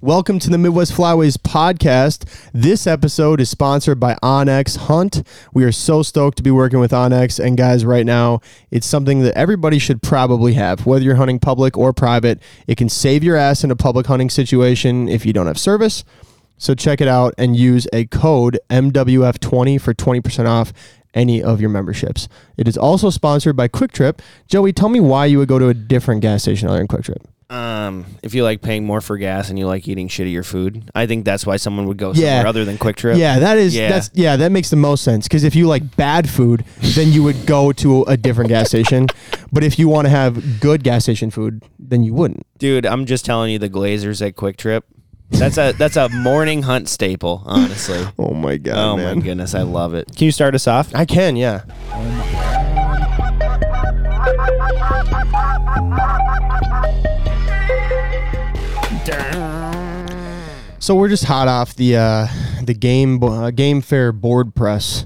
Welcome to the Midwest Flyways podcast. This episode is sponsored by onX Hunt. We are so stoked to be working with onX. And guys, right now, it's something that everybody should probably have, whether you're hunting public or private. It can save your ass in a public hunting situation if you don't have service. So check it out and use a code MWF20 for 20% off any of your memberships. It is also sponsored by QuikTrip. Joey, tell me why you would go to a different gas station other than QuikTrip. Um, if you like paying more for gas and you like eating shittier food, I think that's why someone would go somewhere Yeah. other than QuikTrip. Yeah, that is Yeah. that's yeah, that makes the most sense because if you like bad food, then you would go to a different gas station. But if you want to have good gas station food, then you wouldn't. dude, I'm just telling you, the Glazers at QuikTrip. That's a that's a morning hunt staple, honestly. Oh my god, oh man. my goodness, I love it. Can you start us off? I can, yeah. So we're just hot off the uh, the game uh, game fair board press.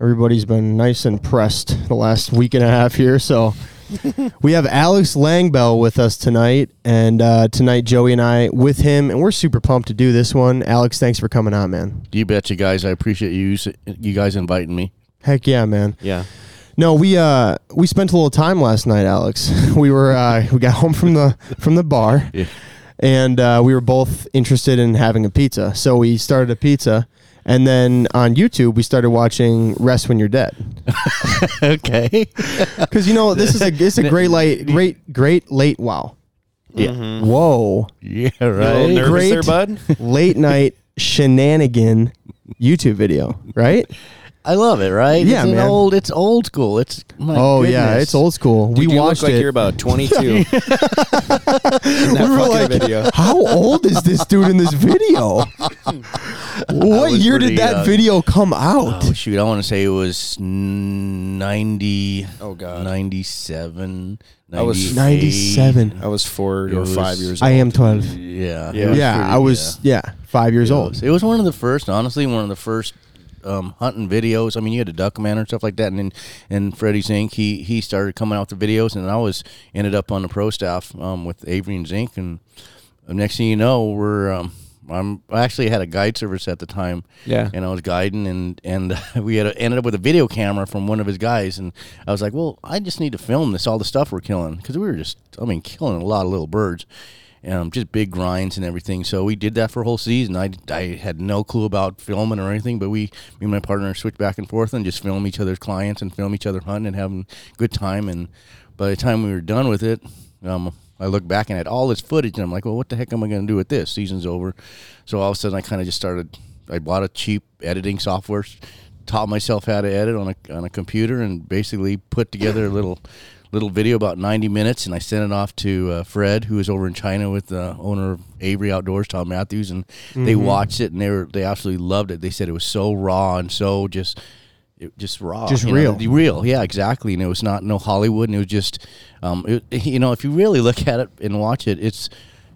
Everybody's been nice and pressed the last week and a half here. So we have Alex Langbell with us tonight, and uh, tonight Joey and I with him, and we're super pumped to do this one. Alex, thanks for coming on, man. You betcha, guys. I appreciate you you guys inviting me. Heck yeah, man. Yeah. No, we uh we spent a little time last night, Alex. We were uh we got home from the from the bar Yeah. And uh, we were both interested in having a pizza. So we started a pizza and then on YouTube we started watching Rest When You're Dead. okay. Cuz you know, this is a this is a great late great great late wow. Yeah. Whoa. Yeah. You a little Right. nervous Great. there, bud? late night shenanigan YouTube video, right? I love it. Right. Yeah, it's an man. Old. It's old school. It's. My oh yeah, it's old school. Dude, we you watched look like it. you're about 22 in that we were like, video. how old is this dude in this video? what was year did that young. video come out? Oh shoot! I want to say it was ninety. Oh, God. 97, I was 97. I was four It or was- five years old. I am 12. Yeah. Yeah. it was Yeah, pretty- I was, yeah, five years It old. was, it was one of the first, honestly, one of the first um, hunting videos. I mean, you had a Duckman and stuff like that, and then and Freddie Zink, he he started coming out with the videos, and I was ended up on the pro staff um, with Avery and Zink, and the next thing you know, we're um, I'm I actually had a guide service at the time, Yeah. and I was guiding, and and we had a, ended up with a video camera from one of his guys, and I was like, well, I just need to film this, all the stuff we're killing, because we were just, I mean, killing a lot of little birds um, just big grinds and everything. So we did that for a whole season. I, I had no clue about filming or anything, but we, me and my partner, switched back and forth and just film each other's clients and film each other hunting and having good time. And by the time we were done with it, um, I look back and had all this footage, and I'm like, well, what the heck am I going to do with this? Season's over. So all of a sudden, I kind of just started. I bought a cheap editing software, taught myself how to edit on a on a computer, and basically put together a little little video about 90 minutes and I sent it off to uh, Fred who is over in China with the owner of Avery Outdoors Tom Matthews and they Mm-hmm. watched it and they were they absolutely loved it they said it was so raw and so just it, just raw Just real. know, real yeah exactly and it was not no Hollywood and it was just um it, you know if you really look at it and watch it it's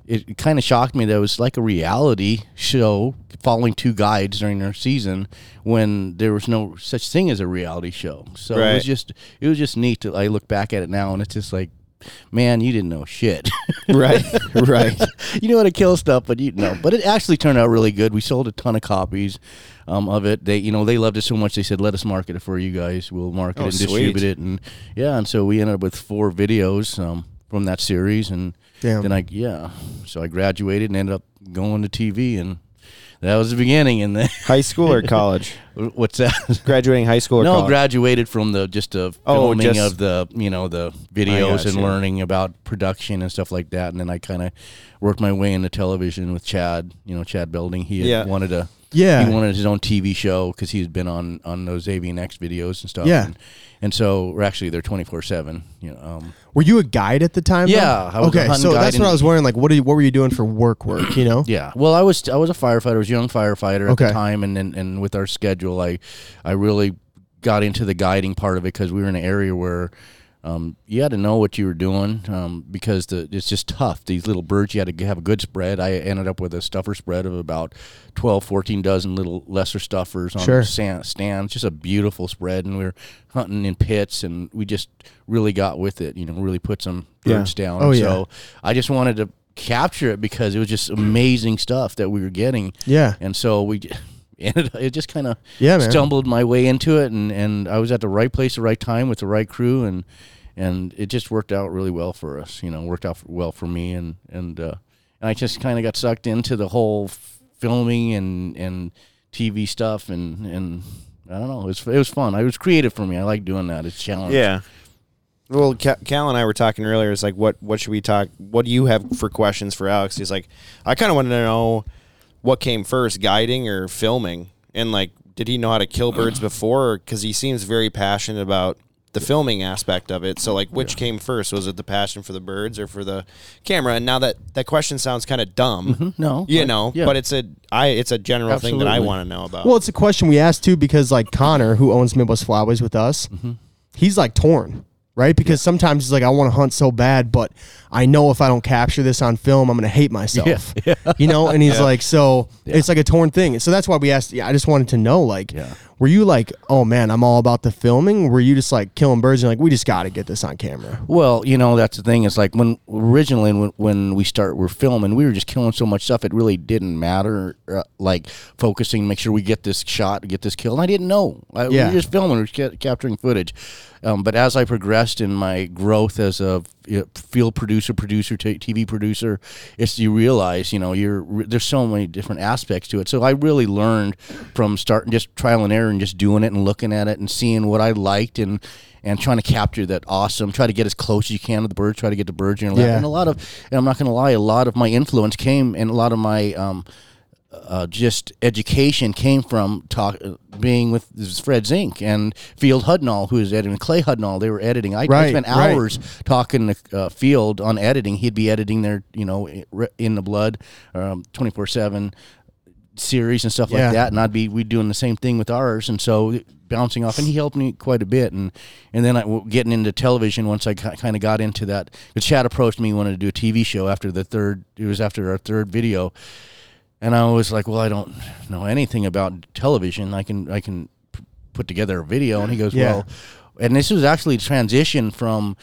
it kind of shocked me that it was like a reality show following two guides during their season when there was no such thing as a reality show. So it was just it was just neat to I look back at it now and it's just like man, you didn't know shit. right. Right. you know how to kill stuff, but you know. But it actually turned out really good. We sold a ton of copies um, of it. They, you know, they loved it so much. They said, "Let us market it for you guys. We'll market Oh, it and distribute it." And yeah, and so we ended up with four videos um, from that series, and Damn. then I yeah, so I graduated and ended up going to TV, and that was the beginning. And then High school or college? what's that? Graduating high school or no, college? graduated from the just the Oh, filming just- of the you know the videos and learning about production and stuff like that, and then I kind of worked my way into television with Chad. You know, Chad Belding. He Yeah. wanted to. Yeah. He wanted his own TV show because he had been on on those AVNX videos and stuff. Yeah. And, and so we're actually they're twenty four seven. You know. Um, Were you a guide at the time? Yeah, okay, so that's what I was wondering. Like, what are you, what were you doing for work? Work, you know? Yeah. Well, I was I was a firefighter. I was a young firefighter at Okay. the time, and, and and with our schedule, I I really got into the guiding part of it because we were in an area where. Um, you had to know what you were doing um, because the, it's just tough. These little birds, you had to have a good spread. I ended up with a stuffer spread of about 12, 14 dozen little lesser stuffers on Sure. stand, stands. Just a beautiful spread. And we were hunting in pits and we just really got with it, you know, really put some Yeah. birds down. Oh, And yeah. So I just wanted to capture it because it was just amazing stuff that we were getting. Yeah. And so we ended it just kind of Yeah, man. stumbled my way into it and and I was at the right place at the right time with the right crew and and it just worked out really well for us, you know, worked out well for me and and uh and I just kind of got sucked into the whole f- filming and and TV stuff and and I don't know, it was it was fun. It was creative for me. I like doing that. It's challenging. Yeah. Well, Cal and I were talking earlier. It's like, what what should we talk? What do you have for questions for Alex? He's like, I kind of wanted to know what came first, guiding or filming, and like, did he know how to kill birds before? Because he seems very passionate about the filming aspect of it. So, like, which came first? Was it the passion for the birds or for the camera? And now that that question sounds kind of dumb, No. you but- know, yeah. but it's a I it's a general thing that I want to know about. Well, it's a question we asked too because like Connor, who owns Midwest Flyways with us, Mm-hmm. he's like torn, right? Because sometimes he's like, I want to hunt so bad, but I know if I don't capture this on film, I'm gonna hate myself. You know, and he's like, so it's like a torn thing. So that's why we asked. Yeah, I just wanted to know, like, Yeah. were you like, oh man, I'm all about the filming? Were you just like killing birds and like, we just got to get this on camera? Well, you know that's the thing. It's like when originally when, when we start we're filming, we were just killing so much stuff. It really didn't matter. Uh, like focusing, make sure we get this shot, get this kill. And I didn't know. I, We were just filming, we were ca- capturing footage. Um, but as I progressed in my growth as a you know, field producer, producer, t- TV producer, it's you realize you know you're there's so many different aspects to it. So I really learned from starting just trial and error and just doing it and looking at it and seeing what I liked and and trying to capture that awesome. Try to get as close as you can to the birds. Try to get the birds in your lap. Yeah. And a lot of, and I'm not going to lie, a lot of my influence came and a lot of my um, uh, just education came from talk, being with Fred Zink and Field Hudnall, who was editing Clay Hudnall. They were editing. I, I Right, spent right. hours talking to uh, Field on editing. He'd be editing their, you know, in the blood, twenty four seven series and stuff Yeah. like that. And I'd be we doing the same thing with ours, and so bouncing off. And he helped me quite a bit. And and then I getting into television once I kind of got into that. The Chad approached me, wanted to do a TV show after the third. It was after our third video. And I was like, "Well, I don't know anything about television. I can I can p- put together a video." And he goes, Yeah. "Well," and this was actually a transition from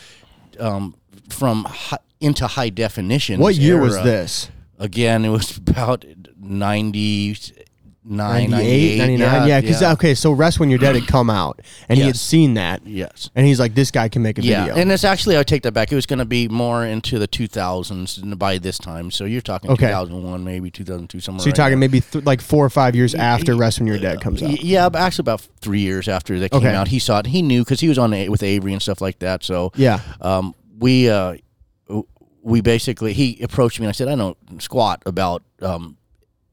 um, from hi, into high definition. What year was this? Again, it was about 99, 98, 99? Yeah, because okay, so Rest When You're Dead had come out, and he had Yes. seen that, Yes. and he's like, this guy can make a Yeah, video. and it's actually I take that back. It was going to be more into the 2000s by this time. So you're talking Okay. 2001, maybe 2002, somewhere. so you're right talking maybe th- like four or five years after Rest When You're Dead comes Y- out. Yeah, but actually about three years after they came Okay. out, he saw it. He knew because he was on A- with Avery and stuff like that. So Yeah. um, we uh, w- we basically he approached me and I said I know squat about um,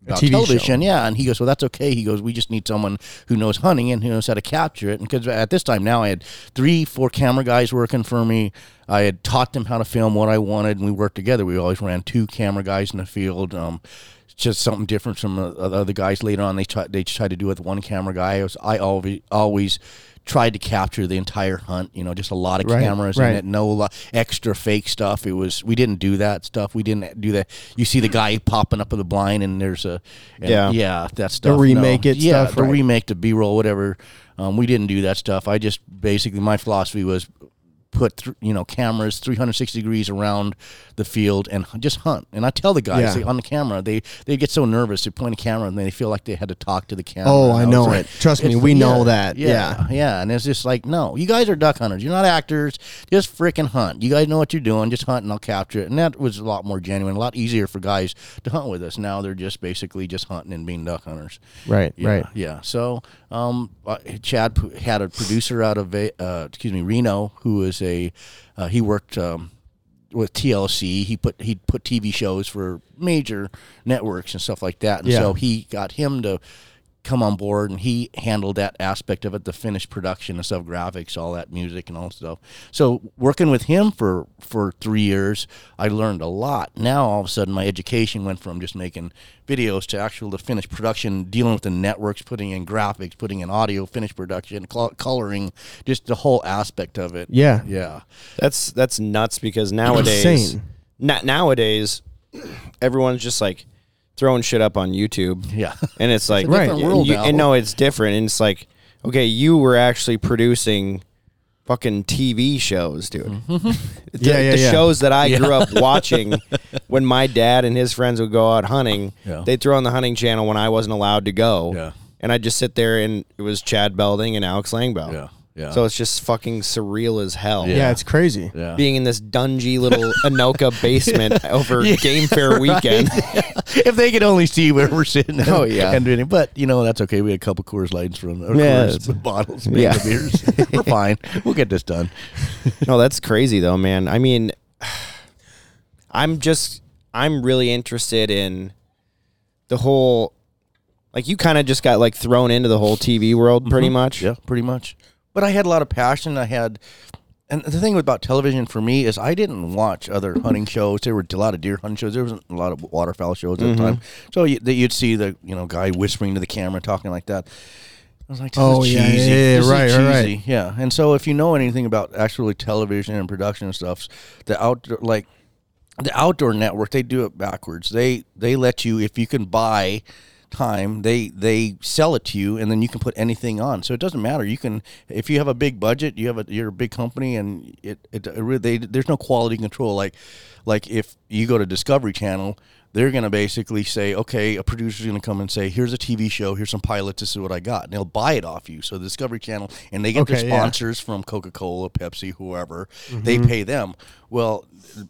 about TV show. television, yeah. And he goes, well, that's okay. He goes, we just need someone who knows hunting and who knows how to capture it. And because at this time now I had three, four camera guys working for me. I had taught them how to film what I wanted, and we worked together. We always ran two camera guys in the field. Um, it's just something different from uh, the other guys later on. They try they tried to do it with one camera guy. I was I always always tried to capture the entire hunt. You know, just a lot of Right, cameras right. in it, no lo- extra fake stuff. It was we didn't do that stuff. We didn't do that. You see the guy popping up in the blind, and there's a and Yeah. yeah that stuff. The remake no. it yeah, stuff, the right. remake, the B roll, whatever. Um, we didn't do that stuff. I just basically my philosophy was put th- you know cameras 360 degrees around the field and just hunt. And I tell the guys Yeah. they- on the camera they they get so nervous they point a camera and they feel like they had to talk to the camera. Oh, I know like, it. Trust me, we know that. Yeah, Yeah. yeah, and it's just like no, you guys are duck hunters. You're not actors. Just freaking hunt. You guys know what you're doing. Just hunt and I'll capture it. And that was a lot more genuine, a lot easier for guys to hunt with us. Now they're just basically just hunting and being duck hunters. Right, Yeah, right. Yeah. So, um, uh, Chad had a producer out of uh, excuse me Reno who is a uh, he worked um, with TLC. He put he put TV shows for major networks and stuff like that. And Yeah. so he got him to come on board and he handled that aspect of it the finished production and stuff graphics all that music and all that stuff so working with him for for three years i learned a lot now all of a sudden my education went from just making videos to actual the finished production dealing with the networks putting in graphics putting in audio finished production col- coloring just the whole aspect of it Yeah. yeah That's that's nuts because nowadays, Insane. na- nowadays, everyone's just like throwing shit up on YouTube, yeah and it's like, a different world you- now. and no, it's different, and it's like, okay, you were actually producing fucking TV shows, dude. Mm-hmm. the, Yeah, yeah, the yeah. shows that I grew up watching when my dad and his friends would go out hunting. Yeah. They'd throw on the hunting channel when I wasn't allowed to go. Yeah. And I'd just sit there and it was Chad Belding and Alex Langbaum. Yeah, yeah. So it's just fucking surreal as hell. Yeah, it's crazy. Yeah. Being in this dungy little Anoka basement over Game Fair weekend. if they could only see where we're sitting. And, Oh, yeah. and doing it, but you know that's okay. We had a couple Coors Lights from or Yeah, Coors it's- bottles, Yeah. yeah. beers. we're fine. We'll get this done. no, that's crazy though, man. I mean, I'm just I'm really interested in the whole like you kind of just got like thrown into the whole TV world pretty mm-hmm. much. Yeah, pretty much. But I had a lot of passion. I had, and the thing about television for me is I didn't watch other mm-hmm. hunting shows. There were a lot of deer hunting shows. There wasn't a lot of waterfowl shows at the time. Mm-hmm. So you, that you'd see the you know guy whispering to the camera, talking like that. I was like, Oh, yeah, cheesy. yeah, yeah, right, right. Yeah, and so if you know anything about actually television and production and stuff, the outdoor like the outdoor network they do it backwards. They they let you if you can buy time they they sell it to you and then you can put anything on. So it doesn't matter. You can if you have a big budget you have a you're a big company and it, it, it really- they, there's no quality control. Like like if you go to discovery channel they're going to basically say okay a producer's going to come and say here's a tv show. Here's some pilots. This is what i got. And they'll buy it off you. So the discovery channel and they get Okay, their yeah. sponsors from coca-cola pepsi whoever. They mm-hmm. pay them. Well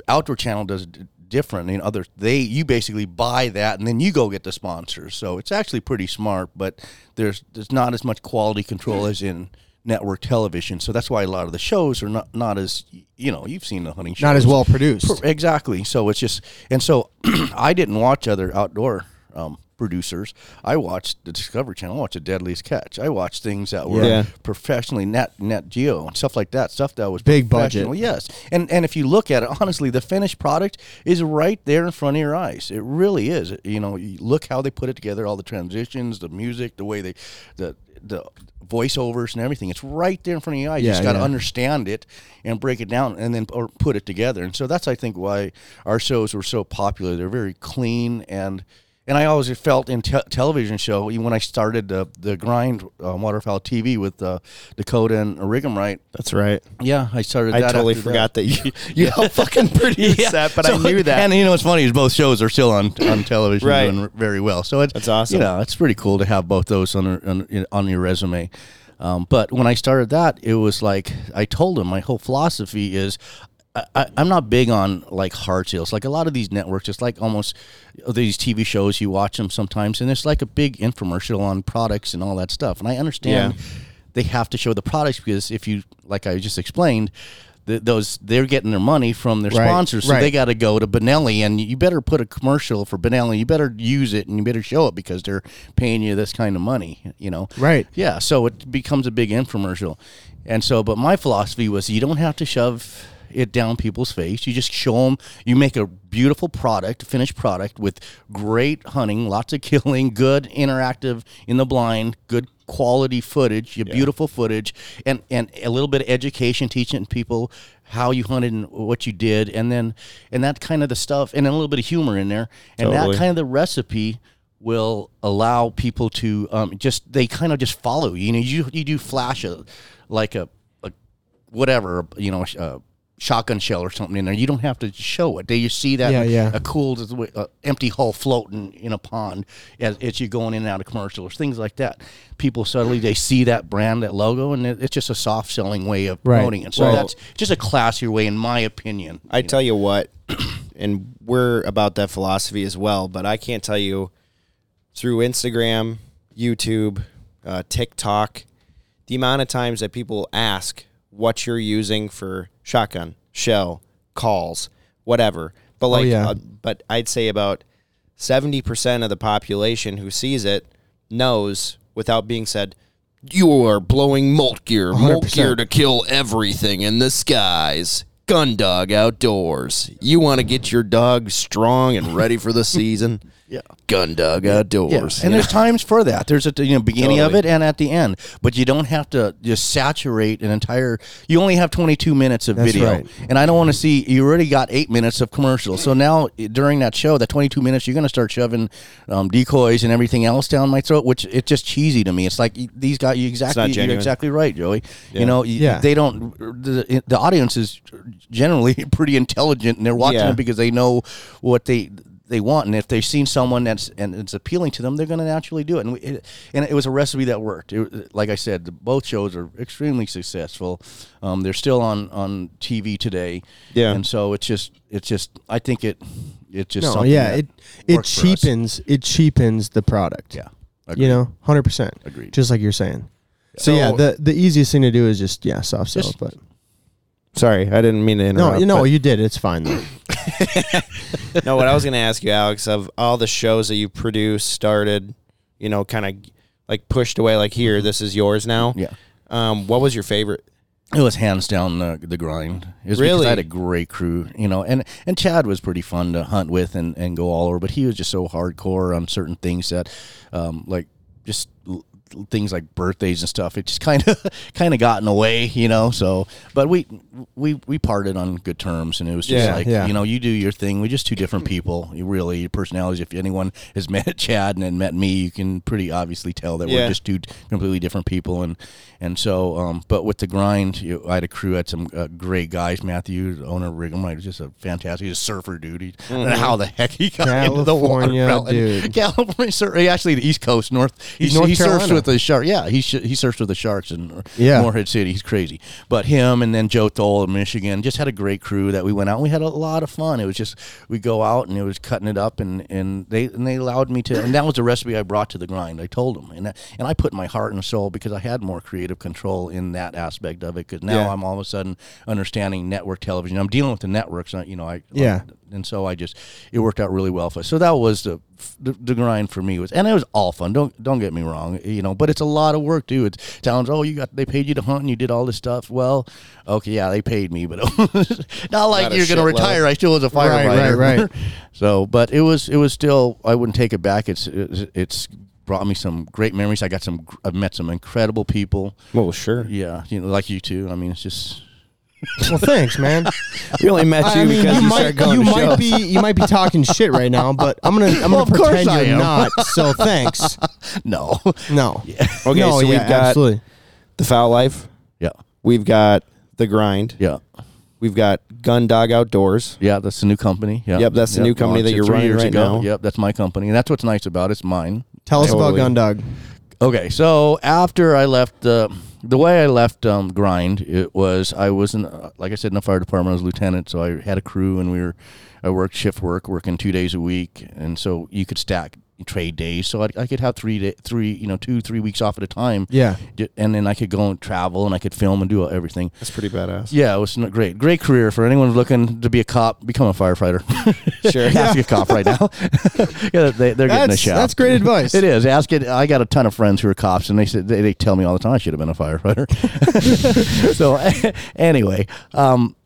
outdoor channel does different in other they you basically buy that and then you go get the sponsors so it's actually pretty smart but there's there's not as much quality control as in network television so that's why a lot of the shows are not not as you know you've seen the hunting shows Not as well produced. Exactly. So it's just, and so I didn't watch other outdoor um, producers. I watched the Discovery Channel. I watched the Deadliest Catch. I watched things that were Yeah. professionally net Nat Geo and stuff like that. Stuff that was Big budget. Yes, and and if you look at it honestly, the finished product is right there in front of your eyes. It really is. You know, you look how they put it together, all the transitions, the music, the way they, the the voiceovers and everything. It's right there in front of your eyes. you Yeah, just got to yeah. understand it and break it down and then or put it together. And so that's I think why our shows were so popular. They're very clean and and I always felt in te- television show even when I started the the grind uh, waterfowl TV with uh, Dakota and Rig'em right. That's right. Yeah, I started. I totally forgot that. that, you you helped fucking produce that, but I knew that. And you know what's funny is both shows are still on on television Right. doing very well. So it's That's awesome. You know, it's pretty cool to have both those on on, on your resume. Um, but when I started that, it was like I told him my whole philosophy is. I- I'm not big on like hard sales. Like a lot of these networks, it's like almost these TV shows. You watch them sometimes, and it's like a big infomercial on products and all that stuff. And I understand Yeah. they have to show the products because if you, like I just explained, th- those they're getting their money from their Right, sponsors, so right. they got to go to Benelli, and you better put a commercial for Benelli. You better use it, and you better show it because they're paying you this kind of money. You know, Right. Yeah, so it becomes a big infomercial, and so, but my philosophy was you don't have to shove it down people's face. You just show them. You make a beautiful product, finished product with great hunting, lots of killing, good interactive in the blind, good quality footage, your beautiful footage, and and a little bit of education, teaching people how you hunted and what you did, and then and that kind of the stuff, and a little bit of humor in there, and Totally. that kind of the recipe will allow people to um, just they kind of just follow you. You know, you you do flash a like a, a whatever you know a shotgun shell or something in there. You don't have to show it. Do you see that Yeah, yeah. a cool uh, empty hull floating in a pond as, as you going in and out of commercials, things like that. People suddenly they see that brand, that logo, and it, it's just a soft selling way of Right. promoting it. So Well- that's just a classier way, in my opinion. I tell you what, and we're about that philosophy as well, but I can't tell you through Instagram, YouTube, uh, TikTok, the amount of times that people ask what you're using for shotgun, shell, calls, whatever. But like, yeah. uh, but I'd say about seventy percent of the population who sees it knows without being said. You are blowing molt gear, molt 100%. gear to kill everything in the skies. Gun Dog Outdoors. You want to get your dog strong and ready for the season? Yeah. Gun Dog Outdoors. Yeah. And there's times for that. There's a you know beginning of it and at the end, but you don't have to just saturate an entire. You only have 22 minutes of That's video, right. and I don't want to see. You already got eight minutes of commercials, so now during that show, that 22 minutes, you're going to start shoving um, decoys and everything else down my throat, which it's just cheesy to me. It's like these guys. You exactly. You're exactly right, Joey. Yeah. You know, Yeah. they don't. The, the audience is generally pretty intelligent, and they're watching Yeah. it because they know what they they want, and if they've seen someone that's and it's appealing to them, they're going to naturally do it. And we, it, and it was a recipe that worked. It, like I said, the, both shows are extremely successful. Um, they're still on on TV today. Yeah. and so it's just it's just I think it it just No, something yeah, that it it works for us. cheapens it cheapens the product. Yeah, You know, hundred percent. Agreed. Just like you're saying. So, So- yeah, the the easiest thing to do is just yeah, soft sell. Just- but Sorry, I didn't mean to no, interrupt. you know, but- you did. It's fine though. no, what I was going to ask you, Alex, of all the shows that you produced, started, you know, kind of like pushed away, like here, this is yours now. Yeah. Um, what was your favorite? It was hands down the the grind. It was Really? I had a great crew, you know, and and Chad was pretty fun to hunt with and, and go all over, but he was just so hardcore on certain things that, um, like just things like birthdays and stuff. It just kind of kind of got in the way, you know. So, but we we we parted on good terms, and it was just Yeah, like yeah. you know, you do your thing. We're just two different people, you really. Your personalities. If anyone has met Chad and then met me, you can pretty obviously tell that Yeah. we're just two completely different people and and so um but with the grind you, i had a crew had some uh, great guys matthew the owner of rig'em like just a fantastic he's a surfer dude he, I don't know how the heck he got into the water California dude. california sur- he actually the east coast north He's North he surfs Carolina. With the shark yeah he sh- he surfs with the sharks in Yeah. Morehead City. He's crazy. But him and then joe Thole in michigan just had a great crew that we went out and we had a lot of fun. It was just we go out and it was cutting it up and and they and they allowed me to and that was the recipe i brought to the grind. I told them. And that, and i put my heart and soul because i had more creative control in that aspect of it because now Yeah. i'm all of a sudden understanding network television. I'm dealing with the networks you know i Yeah. And so I just it worked out really well for us. So that was the, the the grind for me was, and it was all fun. Don't don't get me wrong, you know, but it's a lot of work too. It sounds oh you got they paid you to hunt and you did all this stuff. Well, okay, yeah, they paid me, but not like Not you're going to retire. I still was a Right, firefighter. right, right. so, but it was it was still I wouldn't take it back. It's it's, it's brought me some great memories. I got some I've met some incredible people. Well, sure. Yeah, you know, like you too. I mean, it's just Well, thanks, man. We only met you I mean, because you you, might started going you to might shows. be you might be talking shit right now, but I'm gonna I'm Well, gonna of course pretend I you're am. not. So thanks. no. No. Okay, no, so we've yeah, got absolutely. the Fowl Life. yeah. We've got the Grind. Yeah. We've got Gun Dog Outdoors. Yeah, that's the new company. Yep, Yep, that's the new company that Launched it you're three running years right ago. now. Yep, that's my company, and that's what's nice about it. It's mine. Tell us about Totally. Gun Dog. Okay, so after I left, uh, the way I left um, Grind, it was I was in, uh, like I said, in the fire department. I was lieutenant, so I had a crew, and we were, I worked shift work, working two days a week, and so you could stack trade days. So I, I could have three, day, three, you know, two, three weeks off at a time. Yeah. And then I could go and travel, and I could film and do everything. That's pretty badass. Yeah, it was great. Great career for anyone looking to be a cop. Become a firefighter. Sure. Ask a cop right now. yeah, they, they're getting a shout. that's great advice. It is. Ask it. I got a ton of friends who are cops, and they said they, they tell me all the time I should have been a firefighter. so anyway, um,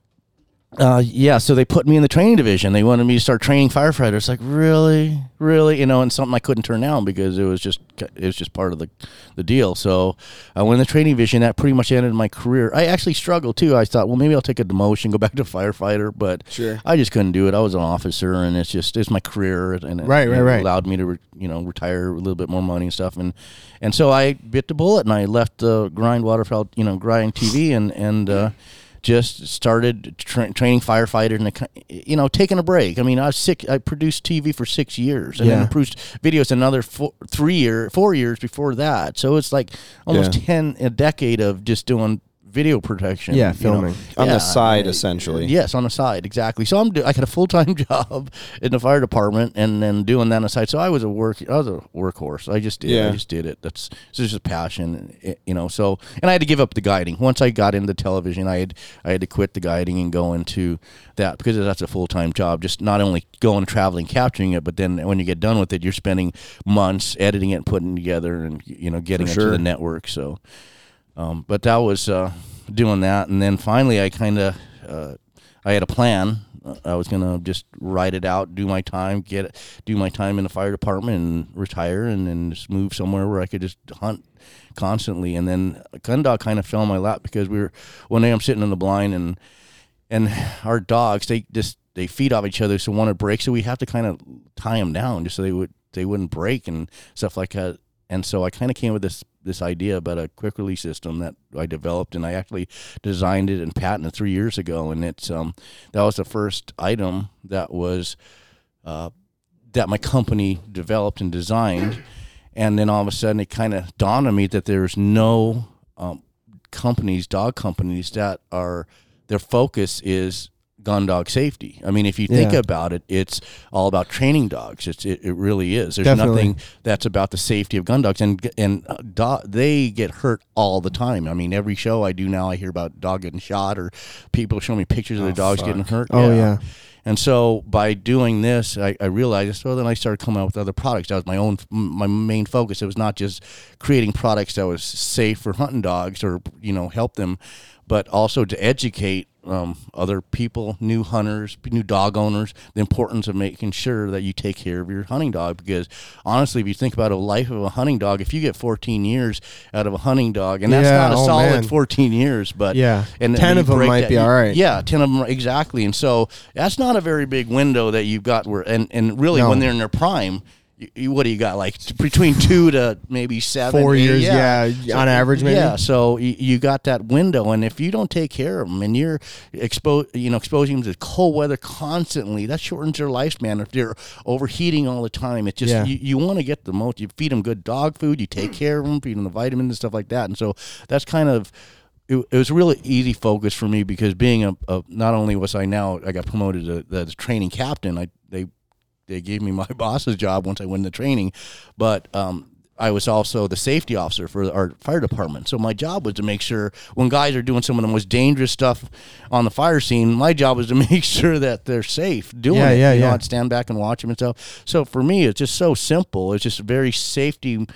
uh, yeah. So they put me in the training division. They wanted me to start training firefighters. Like really, really, you know, and something I couldn't turn down because it was just it was just part of the the deal. So I went in the training division. That pretty much ended my career. I actually struggled too. I thought, well, maybe I'll take a demotion, go back to firefighter, but Sure. I just couldn't do it. I was an officer, and it's just it's my career, and it, Right, right, it right. allowed me to re, you know retire a little bit more money and stuff, and and so I bit the bullet and I left the grind waterfowl, you know, grind TV, and and uh, just started tra- training firefighters and you know taking a break. I mean, I was sick. I produced TV for six years, and Yeah. then produced videos another four, three year, four years before that. So it's like almost Yeah. ten a decade of just doing video protection. Yeah, you know. filming. On the side, essentially. Yes, on the side, exactly. So I'm do- I got a full time job in the fire department, and then doing that on the side. So I was a work, I was a workhorse. I just did, Yeah. I just did it. That's it's just a passion, eh, you know. So and I had to give up the guiding once I got into television. I had I had to quit the guiding and go into that because that's a full time job. Just not only going traveling, capturing it, but then when you get done with it, you're spending months editing it, and putting it together, and you know getting For it to the network. So. Um, but that was uh, doing that, and then finally, I kind of uh, I had a plan. I was gonna just write it out, do my time, get do my time in the fire department, and retire, and then just move somewhere where I could just hunt constantly. And then gun dog kind of fell in my lap because we were one day I'm sitting in the blind and and our dogs they just they feed off each other, so one would break, so we have to kind of tie them down just so they would they wouldn't break and stuff like that. And so I kind of came with this this idea about a quick release system that I developed, and I actually designed it and patented three years ago. And it's um, that was the first item that was uh, that my company developed and designed. And then all of a sudden, it kind of dawned on me that there's no um, companies, dog companies, that are their focus is gun dog safety. I mean, if you think Yeah. about it, it's all about training dogs. It's, it, it really is. There's Definitely. nothing that's about the safety of gun dogs, and and uh, do, they get hurt all the time. I mean, every show I do now, I hear about dog getting shot or people show me pictures of their dogs getting hurt. Oh, yeah. And so by doing this, I, I realized. So then I started coming out with other products. That was my own, my main focus. It was not just creating products that was safe for hunting dogs or you know help them, but also to educate um, other people, new hunters, new dog owners, the importance of making sure that you take care of your hunting dog. Because honestly, if you think about a life of a hunting dog, if you get 14 years out of a hunting dog, and that's Yeah, not a oh, solid man. 14 years, but Yeah. and 10 of them might be all right. Yeah, ten of them exactly, and so that's not a very big window that you've got. Where and and really No. when they're in their prime. You, what do you got? Like between two to maybe seven, Four eight, years, yeah, yeah, on average, maybe? Yeah, so you, you got that window, and if you don't take care of them, and you're expo- you know, exposing them to cold weather constantly, that shortens their lifespan. If they're overheating all the time, it just Yeah. you, you want to get the most. You feed them good dog food, you take care of them, feed them the vitamins and stuff like that, and so that's kind of it, it was a really easy focus for me because being a, a not only was I now I got promoted to, as training captain, I they they gave me my boss's job once I went the training, but um, I was also the safety officer for our fire department. So my job was to make sure when guys are doing some of the most dangerous stuff on the fire scene, my job was to make sure that they're safe doing Yeah, it. yeah, you know, yeah. I'd stand back and watch them and stuff. So for me, it's just so simple. It's just very safety.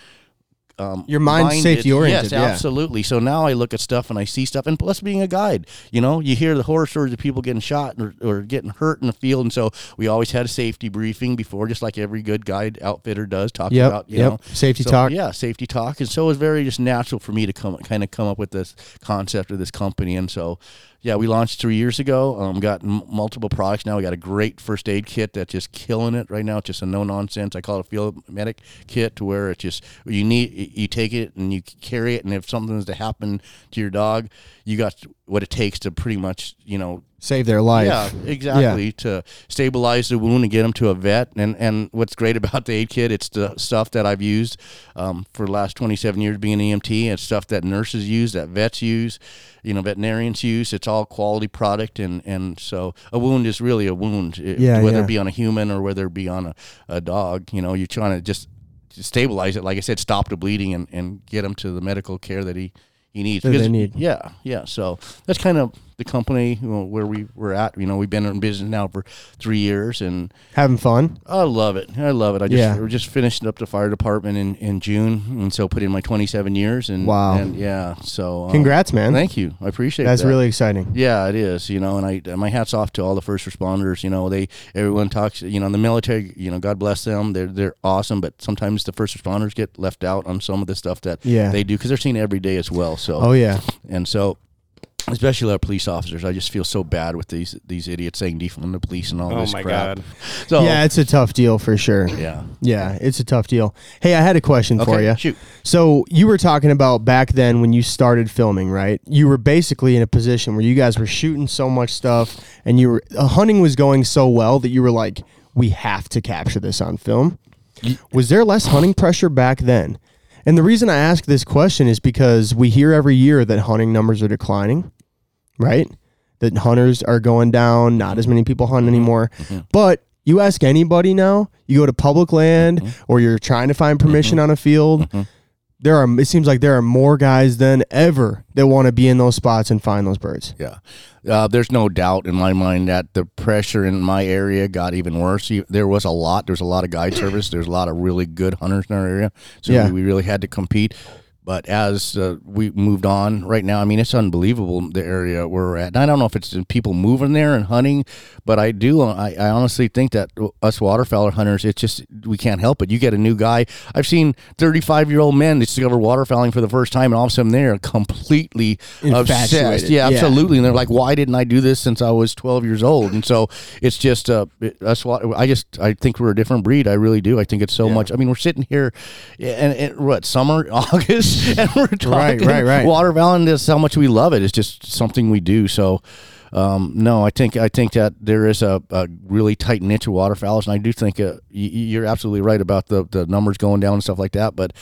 Um, Your mind's minded. safety oriented, Yes, yeah. absolutely. So now I look at stuff and I see stuff, and plus being a guide, you know, you hear the horror stories of people getting shot or, or getting hurt in the field, and so we always had a safety briefing before, just like every good guide outfitter does, talking Yep, about you yep. know Safety So, talk. Yeah, safety talk, and so it was very just natural for me to come kind of come up with this concept of this company, and so yeah, we launched three years ago. Um, got m- multiple products now. We got a great first aid kit that's just killing it right now. It's just a no nonsense. I call it a field medic kit, to where it's just you need you take it and you carry it, and if something is to happen to your dog, you got what it takes to pretty much you know Save their life. yeah, exactly. To stabilize the wound and get them to a vet. And and what's great about the aid kit, it's the stuff that I've used um, for the last 27 years being an EMT. It's stuff that nurses use, that vets use, you know, veterinarians use. It's all quality product. And, and so a wound is really a wound, it- Yeah, whether yeah. it be on a human or whether it be on a, a dog. You know, you're trying to just stabilize it. Like I said, stop the bleeding and, and get him to the medical care that he, he needs. That they need. yeah, yeah. So that's kind of the company you know, where we were at. You know, we've been in business now for three years, and Having fun. I love it. I love it. I just Yeah. we're just finishing up the fire department in, in June, and so put in my 27 years. And Wow. and yeah. So um, Congrats, man. Thank you. I appreciate that. That's that. really exciting. Yeah, it is. You know, and I my hats off to all the first responders. You know, they everyone talks. You know, in the military. You know, God bless them. They're they're awesome. But sometimes the first responders get left out on some of the stuff that Yeah. they do because they're seen every day as well. So Oh yeah. and so, especially our police officers, I just feel so bad with these these idiots saying defund the police and all Oh this my crap. god. So yeah, it's a tough deal for sure. yeah. Yeah, it's a tough deal. Hey, I had a question for you. shoot. So you were talking about back then when you started filming, right? You were basically in a position where you guys were shooting so much stuff, and you were uh, hunting was going so well that you were like, we have to capture this on film. Was there less hunting pressure back then? And the reason I ask this question is because we hear every year that hunting numbers are declining, right? That hunters are going down, not as many people hunt anymore. Mm-hmm. But you ask anybody now, you go to public land mm-hmm. or you're trying to find permission mm-hmm. on a field, there are it seems like there are more guys than ever that want to be in those spots and find those birds. Yeah. Uh, there's no doubt in my mind that the pressure in my area got even worse. There was a lot. There's a lot of guide service. There's a lot of really good hunters in our area. So Yeah. we really had to compete. But as uh, we moved on, right now, I mean, it's unbelievable the area where we're at. And I don't know if it's people moving there and hunting, but I do. I, I honestly think that us waterfowl hunters, it's just we can't help it. You get a new guy. I've seen thirty-five-year-old men discover waterfowling for the first time, and all of a sudden they're completely obsessed. Yeah, Yeah. absolutely. And they're like, "Why didn't I do this since I was twelve years old?" And so it's just uh, it, us. I just I think we're a different breed. I really do. I think it's so much. I mean, we're sitting here, and, and what summer, August, and we're talking Right, right, right. waterfowl, and this how much we love it. It's just something we do. So. Um, no, I think I think that there is a, a really tight niche of waterfowls, and I do think uh, y- y- you're absolutely right about the, the numbers going down and stuff like that. But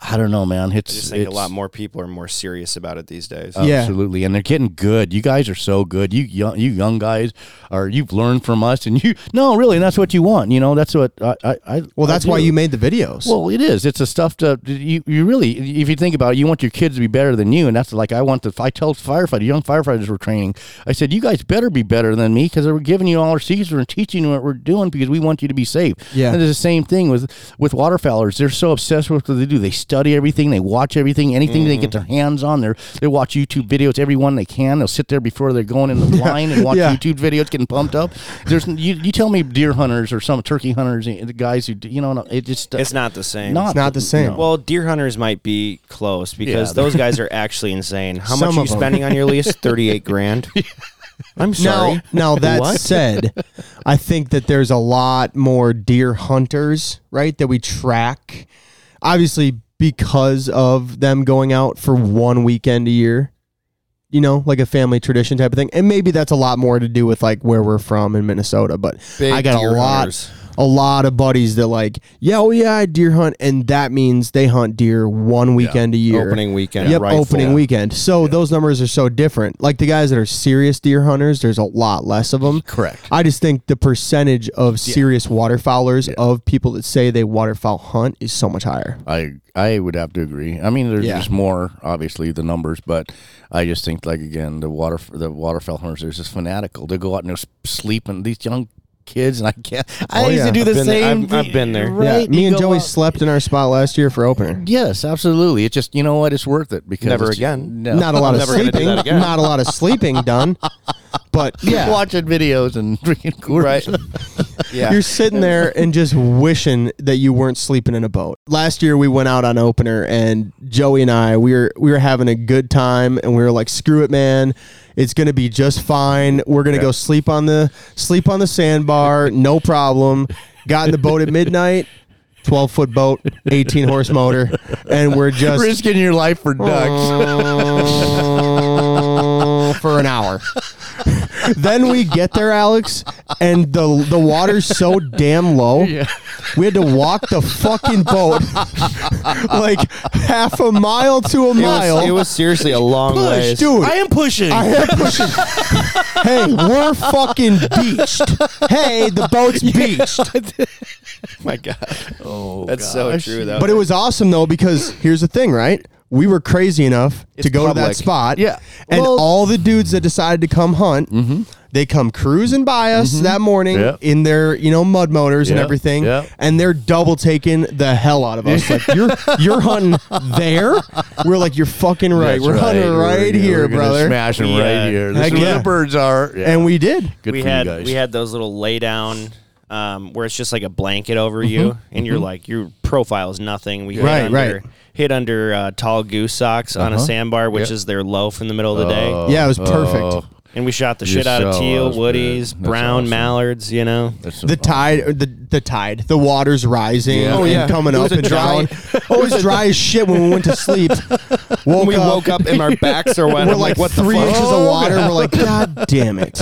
I don't know, man. It's I just think a lot more people are more serious about it these days. Yeah. Absolutely, and they're getting good. You guys are so good. You young, you young guys are. You've learned from us, and you no, really, and that's what you want. You know, that's what I. I, I Well, I that's why you made the videos. Well, it is. It's a stuff to you. You really, if you think about it, you want your kids to be better than you, and that's like I want the. I tell firefighters, young firefighters we're training. I said, you guys better be better than me because we're giving you all our secrets and teaching you what we're doing because we want you to be safe. Yeah. And it's the same thing with with waterfowlers. They're so obsessed with what they do. They study everything. They watch everything. Anything they get mm. their hands on, they they watch YouTube videos. everyone they can. They'll sit there before they're going in the line and watch Yeah. YouTube videos, getting pumped up. There's you, you tell me deer hunters or some turkey hunters, eh, the guys who you know it just it's not the same. not, not the same. no. Well, deer hunters might be close because Yeah. those guys are actually insane. How Some much are you spending on your lease? Thirty-eight grand. I'm sorry. Now, now that said, I think that there's a lot more deer hunters, right, that we track. Obviously, because of them going out for one weekend a year, you know, like a family tradition type of thing. And maybe that's a lot more to do with like where we're from in Minnesota. But Big I got a lot, hunters. A lot of buddies that like, yeah, oh yeah, I deer hunt, and that means they hunt deer one weekend a year. Opening weekend. Yep, rifle. opening weekend. So those numbers are so different. Like the guys that are serious deer hunters, there's a lot less of them. Correct. I just think the percentage of serious waterfowlers of people that say they waterfowl hunt is so much higher. I I would have to agree. I mean, there's Yeah. just more obviously the numbers, but I just think like again the water the waterfowl hunters are just fanatical. They go out and they're s- sleeping. These young kids and I can't. I Oh, used yeah. to do the I've been there. same. I've- I've thing, been there. Right? Yeah, me You and go Joey out- slept in our spot last year for opener. Yes, absolutely. It's just you know what, it's worth it because Never it's- again. No. Not a lot of never gonna do sleeping. that again. Not a lot of sleeping done. But yeah, watching videos and drinking Coors. Right. Yeah. You're sitting there and just wishing that you weren't sleeping in a boat. Last year we went out on opener and Joey and I we were we were having a good time and we were like screw it man. It's going to be just fine. We're going to go sleep on the sleep on the sandbar, no problem. Got in the boat at midnight. 12 foot boat, 18 horse motor, and we're just risking your life for ducks. uh, for an hour. then we get there, Alex, and the the water's so damn low. Yeah. We had to walk the fucking boat like half a mile to a It mile. was, it was seriously a long way. Dude, I am pushing. I am pushing. hey, we're fucking beached. Hey, the boat's beached. my God. oh, Oh, That's so gosh. true, though. But it was awesome though because here's the thing, right? We were crazy enough to It's go to that spot. Yeah. And Well- all the dudes that decided to come hunt, mm-hmm. they come cruising by us mm-hmm. that morning Yeah. in their, you know, mud motors and Yeah. everything. Yeah. And they're double taking the hell out of us. Like, you're you're hunting there? We're like, you're fucking right. That's we're hunting We're right gonna- here, we're gonna brother. Smash them We, right here. This heck is where yeah. the birds are. Yeah. And we did. Good we for had you guys. we had those little lay down um, where it's just like a blanket over you, and you're like your profile is nothing. We hit under, right. Hit under uh, tall goose socks on a Uh-huh. sandbar, which Yep. is their loaf in the middle of the day. Oh, Yeah, it was perfect. oh, And we shot the You're shit out of teal, woodies, brown awesome. mallards. You know, that's The tide, the the tide, the water's rising Yeah. Oh, and yeah. coming It up was a and dry- down. Oh, it was dry as shit when we went to sleep. Woke we up, woke up and our backs are wet. We're I'm like, what three the fuck? inches of water. We're like, God damn it!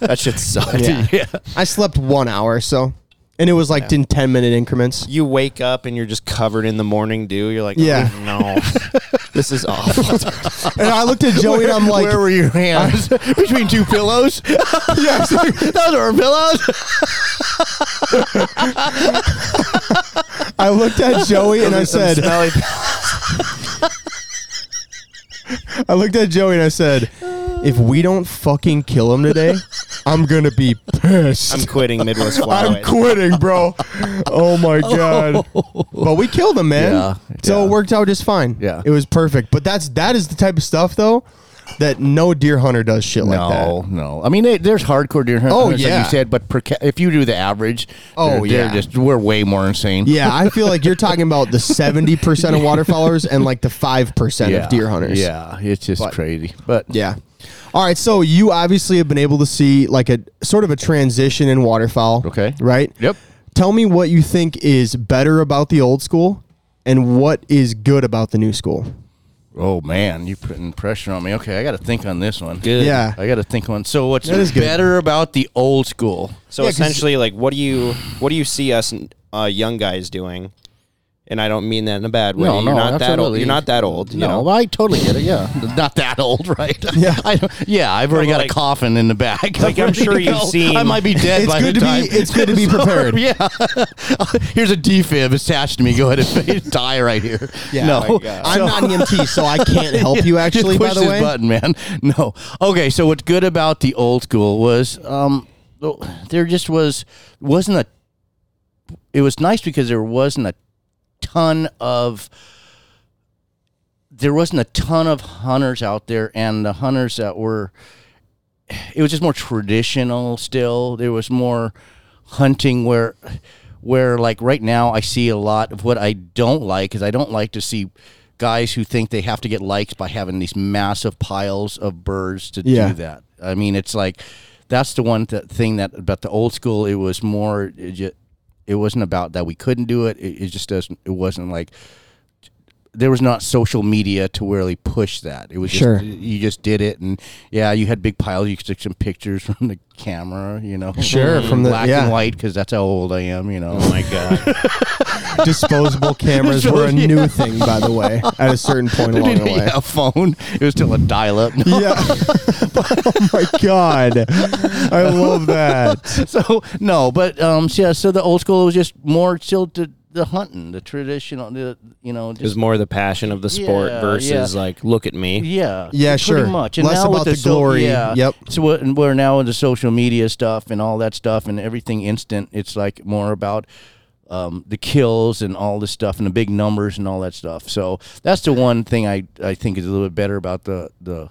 That shit sucked. Yeah. yeah. I slept one hour, so, and it was like in ten minute increments. You wake up and you're just covered in the morning dew. You're like, Yeah. oh, no, this is awful. And I looked at Joey and I'm like, Where were your hands? Between two pillows? yes. Those are pillows. I looked at Joey and I said, I looked at Joey and I said, if we don't fucking kill him today, I'm gonna be pissed. I'm quitting Midwest Fly. I'm quitting, bro. Oh my oh. god. But we killed him, man. Yeah, So yeah. it worked out just fine. Yeah. It was perfect. But that's that is the type of stuff though that no deer hunter does shit like that. No, no. I mean, they, there's hardcore deer hunters, Oh, like yeah. you said, but per ca- if you do the average, Oh, they're, they're yeah. just we're way more insane. Yeah, I feel like you're talking about the 70% of waterfowlers and like the 5% yeah, of deer hunters. Yeah, it's just But- crazy. But Yeah. All right, so you obviously have been able to see like a sort of a transition in waterfowl. Okay. Right? Yep. Tell me what you think is better about the old school and what is good about the new school. oh man, you're putting pressure on me. Okay, I got to think on this one. Good. Yeah. I got to think on. So what's That is good. better about the old school? So Yeah, 'cause- essentially, like, what do you what do you see us uh, young guys doing? And I don't mean that in a bad way. No, you're no, not that old. absolutely. You're not that old. You no, know? I totally get it. Yeah, not that old, right? Yeah. I, yeah. I've already No, got like- a coffin in the bag. like, I'm sure you've go. seen- I might be dead It's by good the to be- time. it's good to be prepared. yeah. Here's a defib attached to me. Go ahead and die right here. Yeah. No. Oh. I'm not an EMT, so I can't help you actually, Just by push the this way. button, man. No. Okay, so what's good about the old school was um there just was wasn't a it was nice because there wasn't a ton of there wasn't a ton of hunters out there and the hunters that were it was just more traditional still there was more hunting where where like right now I see a lot of what I don't like is I don't like to see guys who think they have to get likes by having these massive piles of birds to Yeah. do that. I mean, it's like that's the one th- thing that about the old school. It was more. It, just, it wasn't about that we couldn't do it. It, it just doesn't. It wasn't like there was not social media to really push that. It was just, Sure. you just did it, and yeah, you had big piles. You took some pictures from the camera, you know, Sure, from the- black yeah. and white because that's how old I am, you know. Oh my god. Disposable cameras were a new thing, by the way, at a certain point along the way. yeah, phone. It was still a dial-up. No. Yeah. oh my god. I love that. so no, but um, so, yeah. So the old school was just more still to the hunting, the traditional, the you know, It was more the passion of the sport Yeah, versus yeah. like, look at me. yeah, Yeah, pretty sure. much. And Less now with about the so- glory. yeah. Yep. So what- and we're now into social media stuff and all that stuff and everything instant. It's like more about. Um, the kills and all this stuff and the big numbers and all that stuff. So that's the one thing I, I think is a little bit better about the the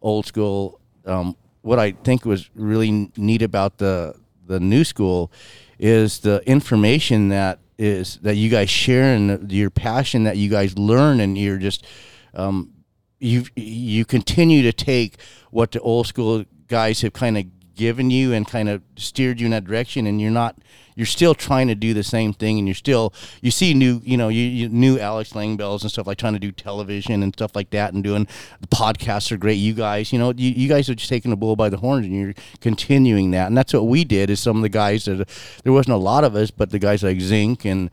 old school. Um, what I think was really neat about the the new school is the information that is that you guys share and the- your passion that you guys learn and you're just um, you you continue to take what the old school guys have kind of given you and kind of steered you in that direction and you're not you're still trying to do the same thing and you're still you see new you know you, you new Alex Langbells and stuff like trying to do television and stuff like that and doing the podcasts are great. You guys you know you, you guys are just taking the bull by the horns and you're continuing that. And that's what we did is some of the guys that there wasn't a lot of us but the guys like Zink and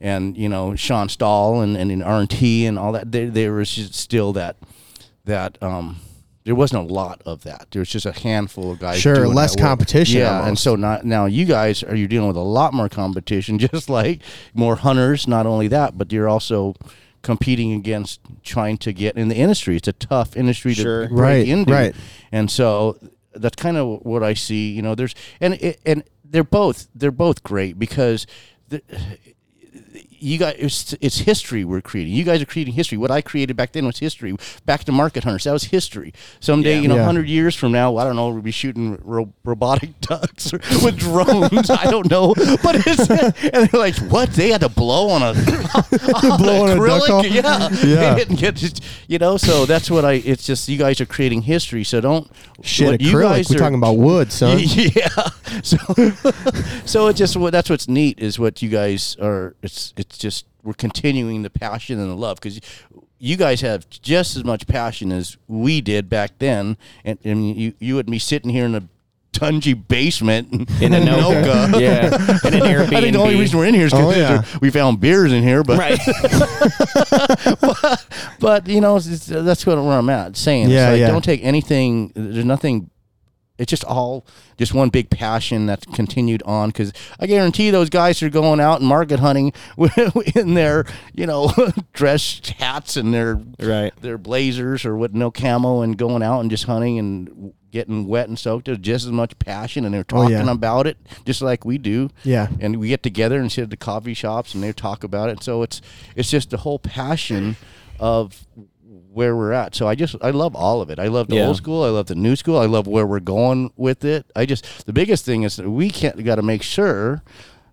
and you know sean stahl and and, and RNT and all that there, there was still that that um there wasn't a lot of that. There was just a handful of guys. Sure, doing less that work. competition Yeah, and so not, now you guys are you're dealing with a lot more competition, just like more hunters. Not only that, but you're also competing against trying to get in the industry. It's a tough industry Sure. to break Right, into, right. And so that's kind of what I see. You know, there's and and they're both they're both great because. The, you guys, it's, it's history we're creating. You guys are creating history. What I created back then was history. Back to market hunters, that was history. Someday, Yeah. you know, Yeah. hundred years from now, I don't know, we'll be shooting ro- robotic ducks or, with drones. I don't know, but it's and they're like, what? They had to blow on a, on Blow on a duck acrylic? Yeah, Yeah. They didn't get just, you know. So that's what I. It's just you guys are creating history. So don't Shit, what you acrylic. guys We're are- talking about wood, son. yeah. So, so it just what that's what's neat is what you guys are. It's it's just we're continuing the passion and the love because you guys have just as much passion as we did back then, and, and you you and me sitting here in a dungy basement In Anoka. yeah. In an Airbnb. I think the only reason we're in here is because Oh, yeah. we found beers in here, but Right. but you know it's, that's what where I'm at saying. Yeah, it's like, yeah. Don't take anything. There's nothing. It's just all just one big passion that's continued on because I guarantee those guys are going out and market hunting in their you know dress hats and their right. their blazers or with no camo and going out and just hunting and getting wet and soaked. There's just as much passion, and they're Oh, talking yeah. about it just like we do. Yeah. and we get together and sit at the coffee shops, and they talk about it. So it's it's just the whole passion of where we're at. So I just I love all of it. I love the Yeah. old school. I love the new school. I love where we're going with it. I just the biggest thing is that we can't got to make sure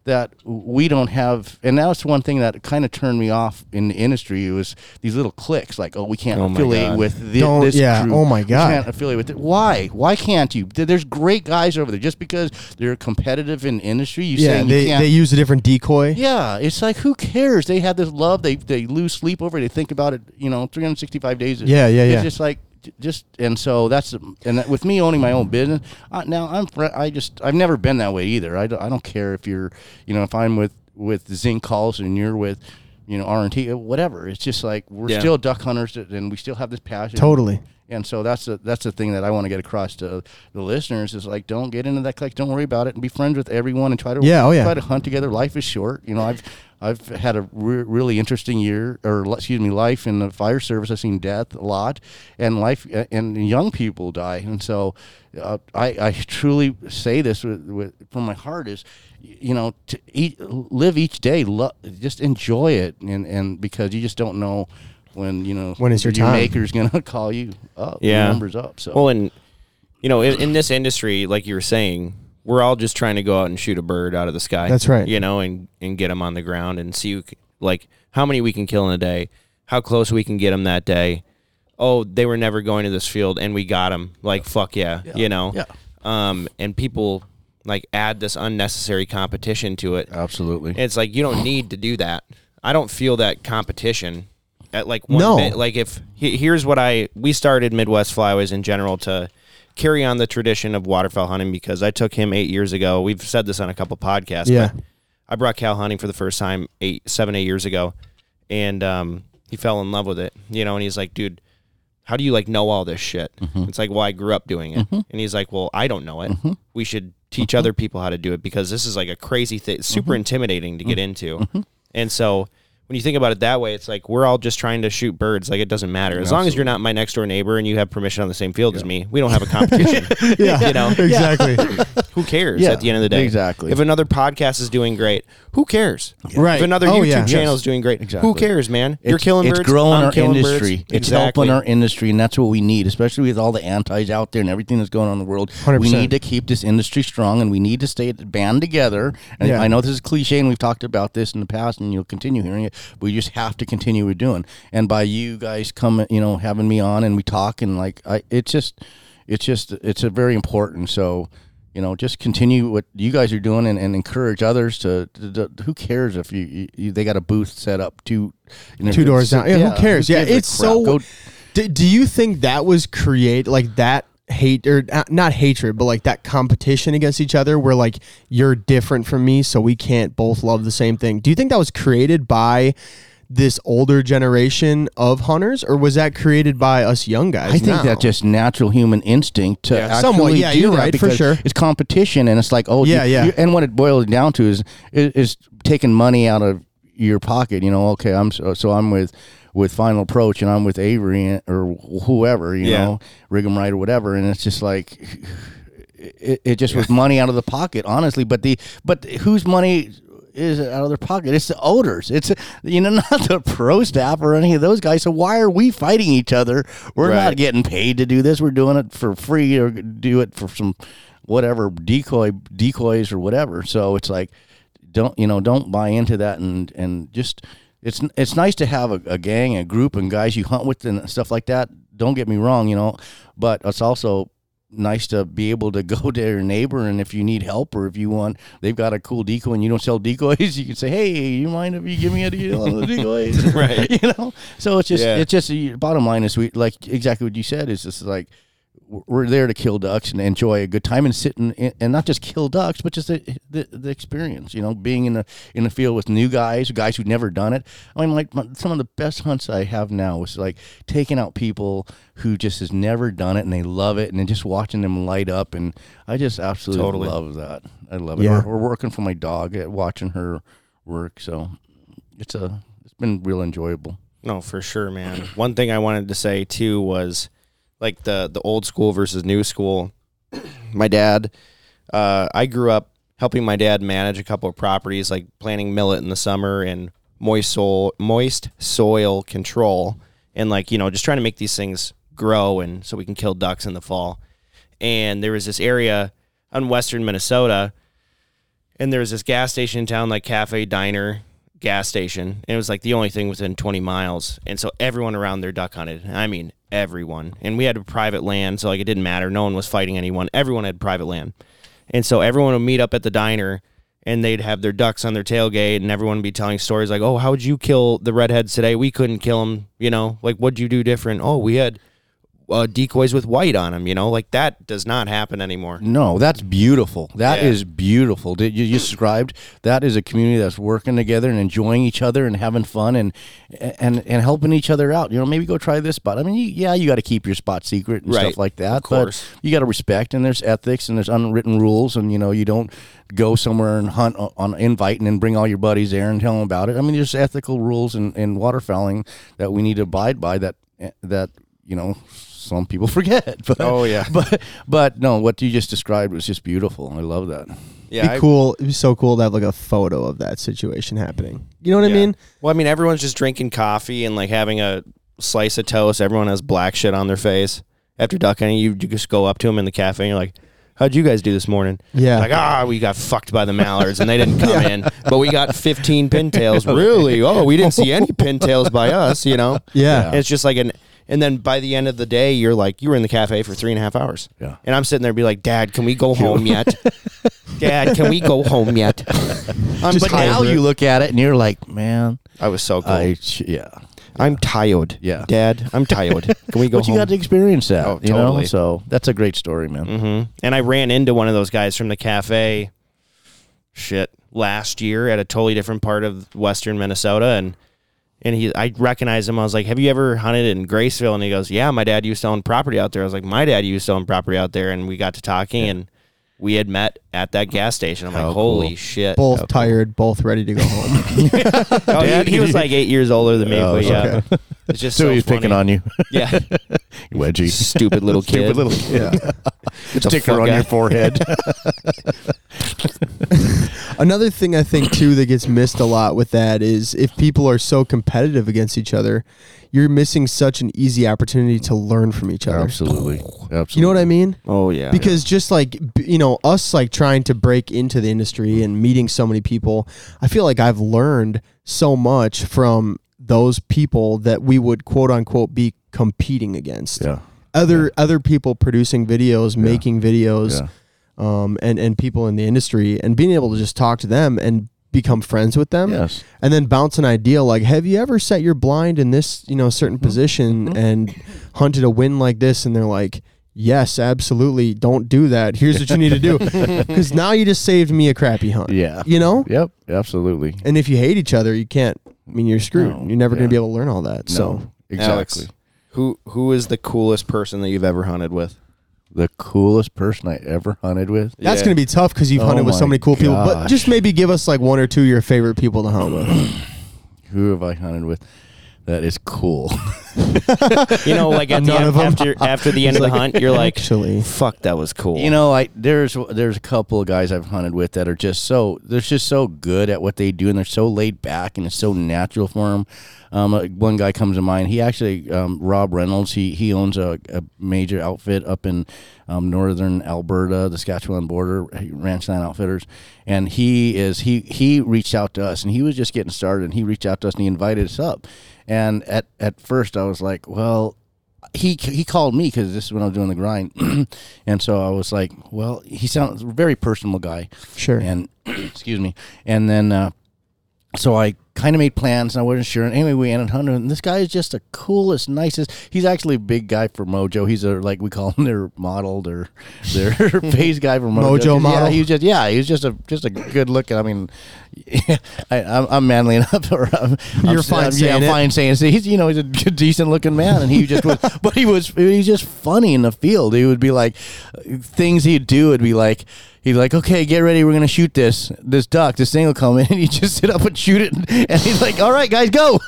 that we don't have and that's one thing that kind of turned me off in the industry was these little clicks like oh we can't Oh affiliate God. with thi- Don't- this yeah, group. oh my We God. can't affiliate with it why why can't you there's great guys over there just because they're competitive in industry you Yeah, saying you they, can't they use a different decoy. yeah, it's like who cares? They have this love. They they lose sleep over it. They think about it. You know, 365 days. Yeah, yeah, it's yeah. just like j- just and so that's and that, with me owning my own business I, now i'm i just i've never been that way either. I don't, I don't care if you're you know if I'm with with Zink calls and you're with you know R and T uh, whatever. It's just like we're Yeah. still duck hunters and we still have this passion. Totally. And so that's the that's the thing that I want to get across to the listeners is like don't get into that clique, don't worry about it, and be friends with everyone and try to Yeah, oh, yeah. try to hunt together. Life is short, you know. I've I've had a re- really interesting year, or excuse me, life in the fire service. I've seen death a lot, and life and young people die, and so uh, I I truly say this with, with from my heart is, you know, to eat, live each day, lo- just enjoy it, and and because you just don't know. When you know When is your your time. maker's gonna call you up, your Yeah. numbers up. So Well, and you know, in, in this industry, like you were saying, we're all just trying to go out and shoot a bird out of the sky. That's right. You know, and and get them on the ground and see who, like how many we can kill in a day, how close we can get them that day. Oh, they were never going to this field, and we got them. Like fuck yeah, you know. Yeah. Um, and people like add this unnecessary competition to it. absolutely. And it's like you don't need to do that. I don't feel that competition at like one No. bit. Like if here's what I we started Midwest Flyways in general to carry on the tradition of waterfowl hunting because I took him eight years ago. We've said this on a couple podcasts. Yeah. But I brought cow hunting for the first time eight, seven, eight years ago, and um, he fell in love with it. You know, and he's like, dude. How do you like know all this shit? Mm-hmm. It's like, well, I grew up doing it, mm-hmm. and he's like, well, I don't know it. Mm-hmm. We should teach other people how to do it because this is like a crazy thing, super intimidating to get into. And so when you think about it that way, it's like we're all just trying to shoot birds. Like it doesn't matter as long as you're not my next door neighbor and you have permission on the same field as me. We don't have a competition. Yeah, you know, exactly. who cares Yeah, at the end of the day? exactly. If another podcast is doing great, who cares? Right. If another Oh, YouTube yeah. channel Yes. is doing great, Exactly. who cares, man? You're It's- killing it's birds. growing I'm our killing industry. Birds. It's exactly. helping our industry, and that's what we need, especially with all the antis out there and everything that's going on in the world. 100%. We need to keep this industry strong, and we need to stay band together. And Yeah. I know this is cliche, and we've talked about this in the past, and you'll continue hearing it. But we just have to continue what we're doing. And by you guys coming, you know, having me on, and we talk, and like, I, it's just, it's just, it's a very important. So. You know, just continue what you guys are doing, and, and encourage others to, to, to- Who cares if you, you, they got a booth set up two you know, Two doors down. Yeah, who cares? Yeah, it's so. Go- do, do you think that was create like that hate or uh, not hatred, but like that competition against each other, where like you're different from me, so we can't both love the same thing? Do you think that was created by? This older generation of hunters, or was that created by us young guys? I think now? that's just natural human instinct to Yeah. Somewhat, yeah, do you're that right, for sure. It's competition, and it's like, oh, Yeah, you- yeah. you- and what it boils down to is, is is taking money out of your pocket. You know, okay, I'm so, so I'm with with Final Approach, and I'm with Avery or whoever, you Yeah. know, Rig'em Right or whatever, and it's just like. It, it just was money out of the pocket, honestly. But the but whose money is out of their pocket? It's the owners. It's you know not the pro staff or any of those guys. So why are we fighting each other? We're not getting paid to do this. We're doing it for free or do it for some whatever decoy decoys or whatever. So it's like don't you know don't buy into that and and just it's it's nice to have a, a gang, a group, and guys you hunt with and stuff like that. Don't get me wrong, you know, but it's also nice to be able to go to your neighbor and if you need help or if you want they've got a cool decoy and you don't sell decoys you can say hey you mind if you give me a deal on the decoys Right. you know so it's just Yeah. it's just bottom line is we like exactly what you said is just like we're there to kill ducks and enjoy a good time and sit and, and not just kill ducks, but just the, the the experience. You know, being in the in the field with new guys, guys who've never done it. I mean, like my, some of the best hunts I have now is like taking out people who just has never done it and they love it, and then just watching them light up. And I just absolutely Totally. love that. I love it. Yeah. We're, we're working for my dog, uh, watching her work, so it's a it's been real enjoyable. No, for sure, man. One thing I wanted to say too was like the the old school versus new school. my dad, uh, I grew up helping my dad manage a couple of properties, like planting millet in the summer and moist soil moist soil control, and like you know just trying to make these things grow and so we can kill ducks in the fall. And there was this area on western Minnesota, and there was this gas station in town, like cafe diner gas station, and it was like the only thing within 20 miles. And so everyone around there duck hunted. I mean, everyone. And we had private land, so like it didn't matter. No one was fighting anyone. Everyone had private land. And so everyone would meet up at the diner and they'd have their ducks on their tailgate and everyone would be telling stories like, "Oh, how would you kill the redheads today? We couldn't kill them, you know. Like what'd you do different? Oh, we had uh, decoys with white on them, you know. Like that does not happen anymore. No, that's beautiful. That Yeah. is beautiful. Did you just described that is a community that's working together and enjoying each other and having fun and and and helping each other out. You know, maybe go try this spot. I mean, you, yeah, you got to keep your spot secret and Right. stuff like that. Of course. But you got to respect and there's ethics and there's unwritten rules and you know you don't go somewhere and hunt on, on invite and then bring all your buddies there and tell them about it. I mean, there's ethical rules in, in waterfowling that we need to abide by. That that you know some people forget. But, Oh, yeah. but but no, what you just described was just beautiful. I love that. Yeah, be I- cool. It'd be so cool to have like a photo of that situation happening. You know what I mean? Well, I mean, everyone's just drinking coffee and like having a slice of toast. Everyone has black shit on their face after duck hunting. You, you just go up to them in the cafe and you're like, "How'd you guys do this morning?" Yeah. Like, ah, we got fucked by the mallards and they didn't come in, but we got 15 pintails. Really? Oh, we didn't see any pintails by us. You know? Yeah. And it's just like an. And then by the end of the day, you're like, you were in the cafe for three and a half hours. Yeah. And I'm sitting there, and be like, Dad, can we go home yet? Dad, can we go home yet? I'm but now you look at it and you're like, man, I was so cool. I yeah. I'm tired. Yeah. Dad, I'm tired. Can we go But you home? got to experience that, Oh, you know. So that's a great story, man. hmm And I ran into one of those guys from the cafe. Shit, last year at a totally different part of western Minnesota, and and he, I recognized him. I was like, "Have you ever hunted in Graceville?" And he goes, "Yeah, my dad used to own property out there." I was like, "My dad used to own property out there," and we got to talking, and we had met at that gas station. I'm How like, "Holy cool. shit!" both tired, both ready to go home. Oh, he, he was like eight years older than me, Oh, but yeah, okay. it's just So, so, he's picking on you, Yeah, wedgie. stupid little kid. Stupid little kid. yeah. Get the Sticker fuck on your forehead. Another thing I think too that gets missed a lot with that is if people are so competitive against each other, you're missing such an easy opportunity to learn from each other. Absolutely. Absolutely. You know what I mean? Oh yeah, because just like you know us like trying to break into the industry and meeting so many people i feel like i've learned so much from those people that we would quote unquote be competing against Yeah. other other people producing videos making videos Yeah. um, and and people in the industry and being able to just talk to them and become friends with them Yes. and then bounce an idea like have you ever set your blind in this you know certain Mm-hmm. position and hunted a win like this and they're like yes absolutely don't do that here's what you need to do because now you just saved me a crappy hunt Yeah. you know Yep. Absolutely. and if you hate each other you can't i mean you're screwed No, you're never going to be able to learn all that so exactly. Alex, who who is the coolest person that you've ever hunted with? The coolest person I ever hunted with. that's Yeah. going to be tough because you've Oh hunted with so my many cool people but gosh. just maybe give us like one or two of your favorite people to hunt with Who have I hunted with? That is cool. You know, like at the None end, of 'em. after after the end of the hunt, you're like, Actually. fuck, that was cool. You know, I there's there's a couple of guys I've hunted with that are just so they're just so good at what they do, and they're so laid back, and it's so natural for them. Um, uh, one guy comes to mind. He actually, um, Rob Reynolds. He he owns a, a major outfit up in um, northern Alberta, the Saskatchewan border, Ranchland Outfitters, and he is he he reached out to us, and he was just getting started, and he reached out to us, and he invited us up. And at at first, I was like, well, he he called me because this is when I was doing the grind, and so I was like, well, he sounds very personal guy, sure. And excuse me, and then uh, so I kind of made plans and I wasn't sure. And anyway, we ended up hunting. And this guy is just the coolest, nicest. He's actually a big guy for Mojo. He's a like we call him their model, their their phase guy for Mojo. Mojo model? Yeah, he's just yeah, he's just a just a good looking. I mean, I, I'm, I'm manly enough. Or I'm, You're I'm, fine I'm, saying yeah, I'm it. fine saying it. So he's you know he's a good, decent looking man, and he just was. but he was he was just funny in the field. He would be like things he'd do would be like he's like, okay, get ready. We're gonna shoot this this duck. This thing will come in, and you just sit up and shoot it. And he's like, all right, guys, go.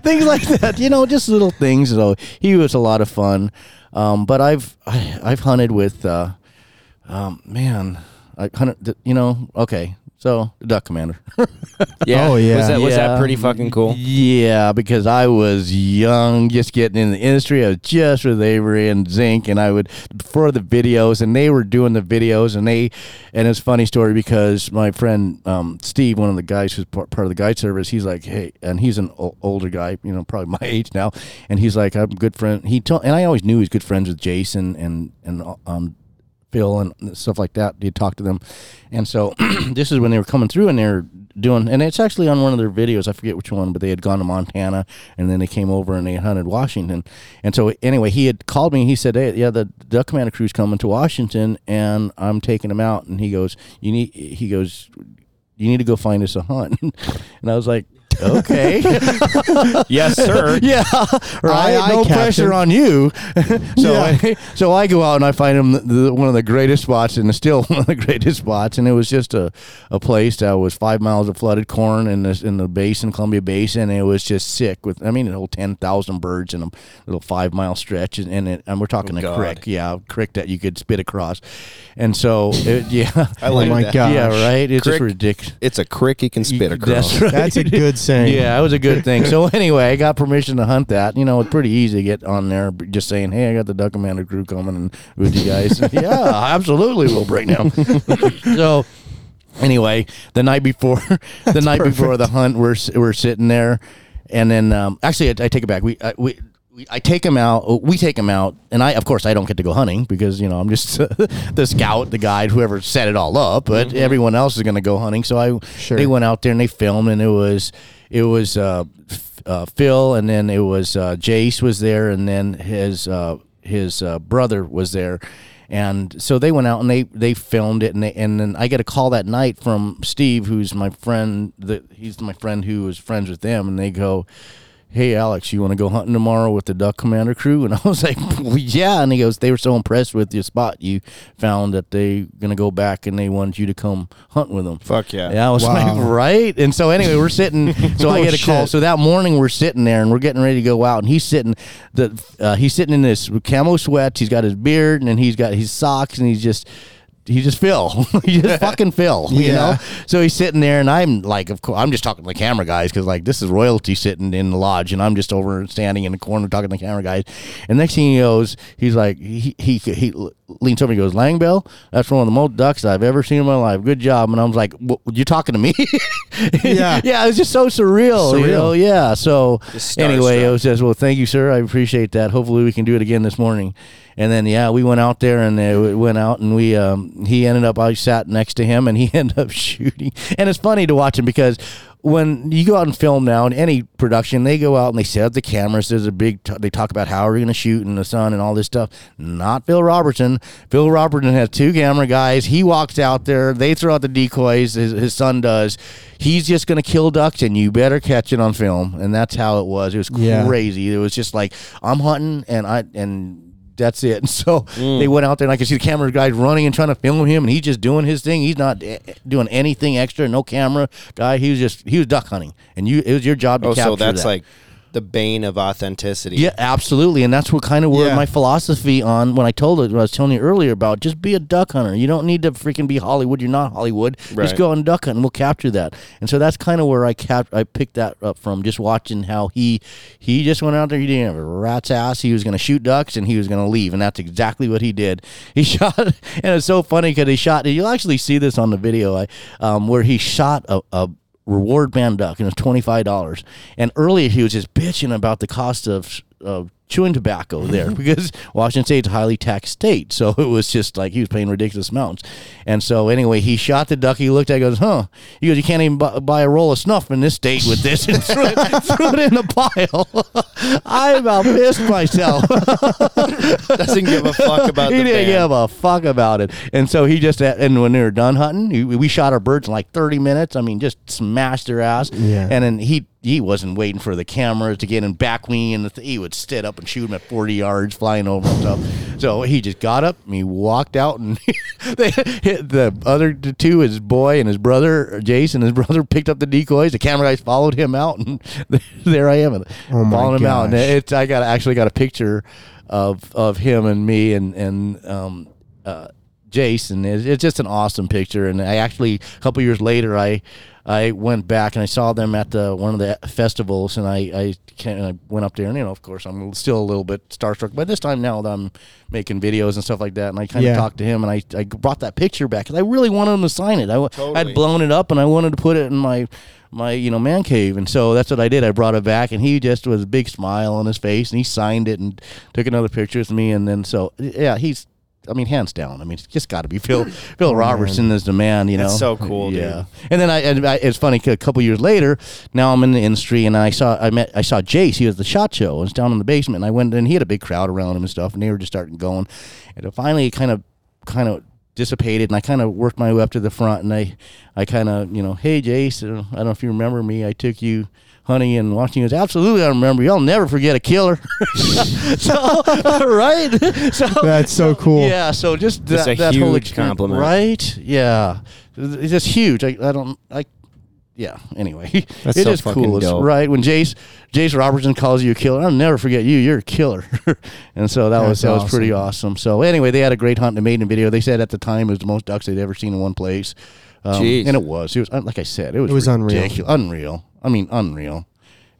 things like that, you know, just little things. So he was a lot of fun. Um, but I've I, I've hunted with, uh, um, man, I hunted. You know, okay. So the duck commander. Yeah. Oh, yeah. Was that, was that pretty fucking cool? Yeah, because I was young, just getting in the industry. I was just with Avery and Zink, and I would for the videos, and they were doing the videos, and they, and it's funny story because my friend um, Steve, one of the guys who's part part of the guide service, he's like, hey, and he's an o- older guy, you know, probably my age now, and he's like, I'm a good friend. He told, and I always knew he's good friends with Jason and and um, Phil and stuff like that. You talk to them, and so this is when they were coming through and they're doing, and it's actually on one of their videos. I forget which one, but they had gone to Montana and then they came over and they hunted Washington. And so anyway, he had called me. and He said, "Hey, yeah, the Duck Commander crew's coming to Washington, and I'm taking them out." And he goes, "You need," he goes, "You need to go find us a hunt." and I was like. Okay. yes, sir. yeah, right. Aye, aye, no Captain. pressure on you. so, Yeah. so I go out and I find him the, the, one of the greatest spots, and still one of the greatest spots. And it was just a, a place that was five miles of flooded corn in the in the basin, Columbia Basin. It was just sick with, I mean, a whole ten thousand birds in a little five mile stretch, and and, it, and we're talking Oh, a God. creek, yeah, a creek that you could spit across. And so, it, yeah, I like oh my that. god. yeah, right. It's just ridiculous. It's a crick you can spit across. That's right. That's a good saying. Yeah, it was a good thing. So anyway, I got permission to hunt that. You know, it's pretty easy to get on there, just saying, "Hey, I got the Duck Commander crew coming and with you guys." yeah, absolutely, we'll break down. so anyway, the night before, the night before the hunt, we're we're sitting there, and then um, actually, I, I take it back. We I, we. We- I take him out. We take him out, and I, of course, I don't get to go hunting because you know I'm just the scout, the guide, whoever set it all up. But everyone else is going to go hunting, so I Sure. they went out there and they filmed, and it was it was uh, uh, Phil, and then it was uh, Jase was there, and then his uh, his uh, brother was there, and so they went out and they they filmed it, and they and then I get a call that night from Steve, who's my friend. That he's my friend who was friends with them, and they go. Hey Alex, you want to go hunting tomorrow with the Duck Commander crew? And I was like, well, yeah. And he goes, they were so impressed with your spot you found that they gonna go back and they wanted you to come hunt with them. Fuck yeah. Yeah, I was Wow. like, right. And so anyway, we're sitting. So I Oh, get a call. shit. So that morning we're sitting there and we're getting ready to go out, and he's sitting. The uh, he's sitting in this camo sweats. He's got his beard and then he's got his socks, and he's just. He's just Phil. he just fucking Phil. You Yeah. know. So he's sitting there, and I'm like, of course, I'm just talking to the camera guys because like this is royalty sitting in the lodge, and I'm just over standing in the corner talking to the camera guys. And next thing he goes, he's like, he he he leans over and goes, Langbell, that's one of the most ducks I've ever seen in my life. Good job. And I was like, "What- you talking to me? Yeah. yeah. It was just so surreal. You know? Yeah. So anyway, it was just well, thank you, sir. I appreciate that. Hopefully, we can do it again this morning. And then yeah, we went out there and uh, we went out and we um, he ended up I sat next to him and he ended up shooting. And it's funny to watch him because when you go out and film now in any production, they go out and they set up the cameras. There's a big t- they talk about how we're going to shoot in the sun and all this stuff. Not Phil Robertson. Phil Robertson has two camera guys. He walks out there. They throw out the decoys. His, his son does. He's just going to kill ducks, and you better catch it on film. And that's how it was. It was Yeah. crazy. It was just like I'm hunting, and I and that's it. And so they went out there, and I could see the camera guys running and trying to film him, and he's just doing his thing. He's not eh, doing anything extra. No camera guy. He was just he was duck hunting, and you it was your job to Oh, capture so that's that. like the bane of authenticity. Yeah, absolutely, and that's what kind of where Yeah. my philosophy on when I told it, what I was telling you earlier about just be a duck hunter. You don't need to freaking be Hollywood. You're not Hollywood. Right. Just go and duck hunt, and we'll capture that. And so that's kind of where I cap I picked that up from, just watching how he he just went out there. He didn't have a rat's ass. He was going to shoot ducks and he was going to leave, and that's exactly what he did. He shot, and it's so funny because he shot. You'll actually see this on the video, I, um, where he shot a. a reward band duck and it was twenty five dollars. And earlier he was just bitching about the cost of of chewing tobacco there mm-hmm. because Washington State's a highly taxed state. So it was just like he was paying ridiculous amounts. And so anyway, he shot the duck. He looked at it, goes, huh? He goes, you can't even bu- buy a roll of snuff in this state with this and threw it, threw it in the pile. I about pissed myself. Doesn't give a fuck about he the didn't band. give a fuck about it. And so he just uh, and when they were done hunting, we shot our birds in like thirty minutes. I mean, just smashed their ass. Yeah. And then he he wasn't waiting for the camera to get in back wing, and the th- he would sit up and shoot him at 40 yards, flying over and stuff. So he just got up and he walked out, and they hit the other two, his boy and his brother, Jason, his brother picked up the decoys. The camera guys followed him out, and there I am, Oh my following him out. And it's I got actually got a picture of of him and me and and um uh Jason. It's just an awesome picture. And I actually a couple years later I I went back and I saw them at the one of the festivals and I I, can, I went up there and you know of course I'm still a little bit starstruck. But this time now that I'm making videos and stuff like that and I kind of Yeah. talked to him and I I brought that picture back because I really wanted him to sign it. I w- Totally. I'd blown it up and I wanted to put it in my my you know man cave and so that's what I did I brought it back and he just was a big smile on his face and he signed it and took another picture with me and then so yeah he's I mean hands down. I mean it's just got to be Phil Phil Robertson is the man you know? That's so cool, dude. yeah. And then I, and I it's funny 'cause a couple years later now I'm in the industry and I saw I met I saw Jase. He was the SHOT Show. And was down in the basement and I went and he had a big crowd around him and stuff and they were just starting going. And it finally kind of kind of dissipated and I kind of worked my way up to the front and I I kind of you know hey Jase uh, I don't know if you remember me. I took you hunting and watching. He goes, Absolutely, I remember you. I'll never forget a killer. so, right? So That's so cool. Yeah. So just That's that, a that whole huge experience- compliment. right? Yeah. It's just huge. I, I don't. I. Yeah. Anyway, That's it so is fucking cool. It's dope. right when Jase Jase Robertson calls you a killer. I'll never forget you. You're a killer. and so that was that That's was pretty awesome. So anyway, they had a great hunt and maiden video. They said at the time it was the most ducks they'd ever seen in one place. Um, Jeez. and it was. It was uh, like I said. It was. It was unreal. Unreal. I mean, unreal.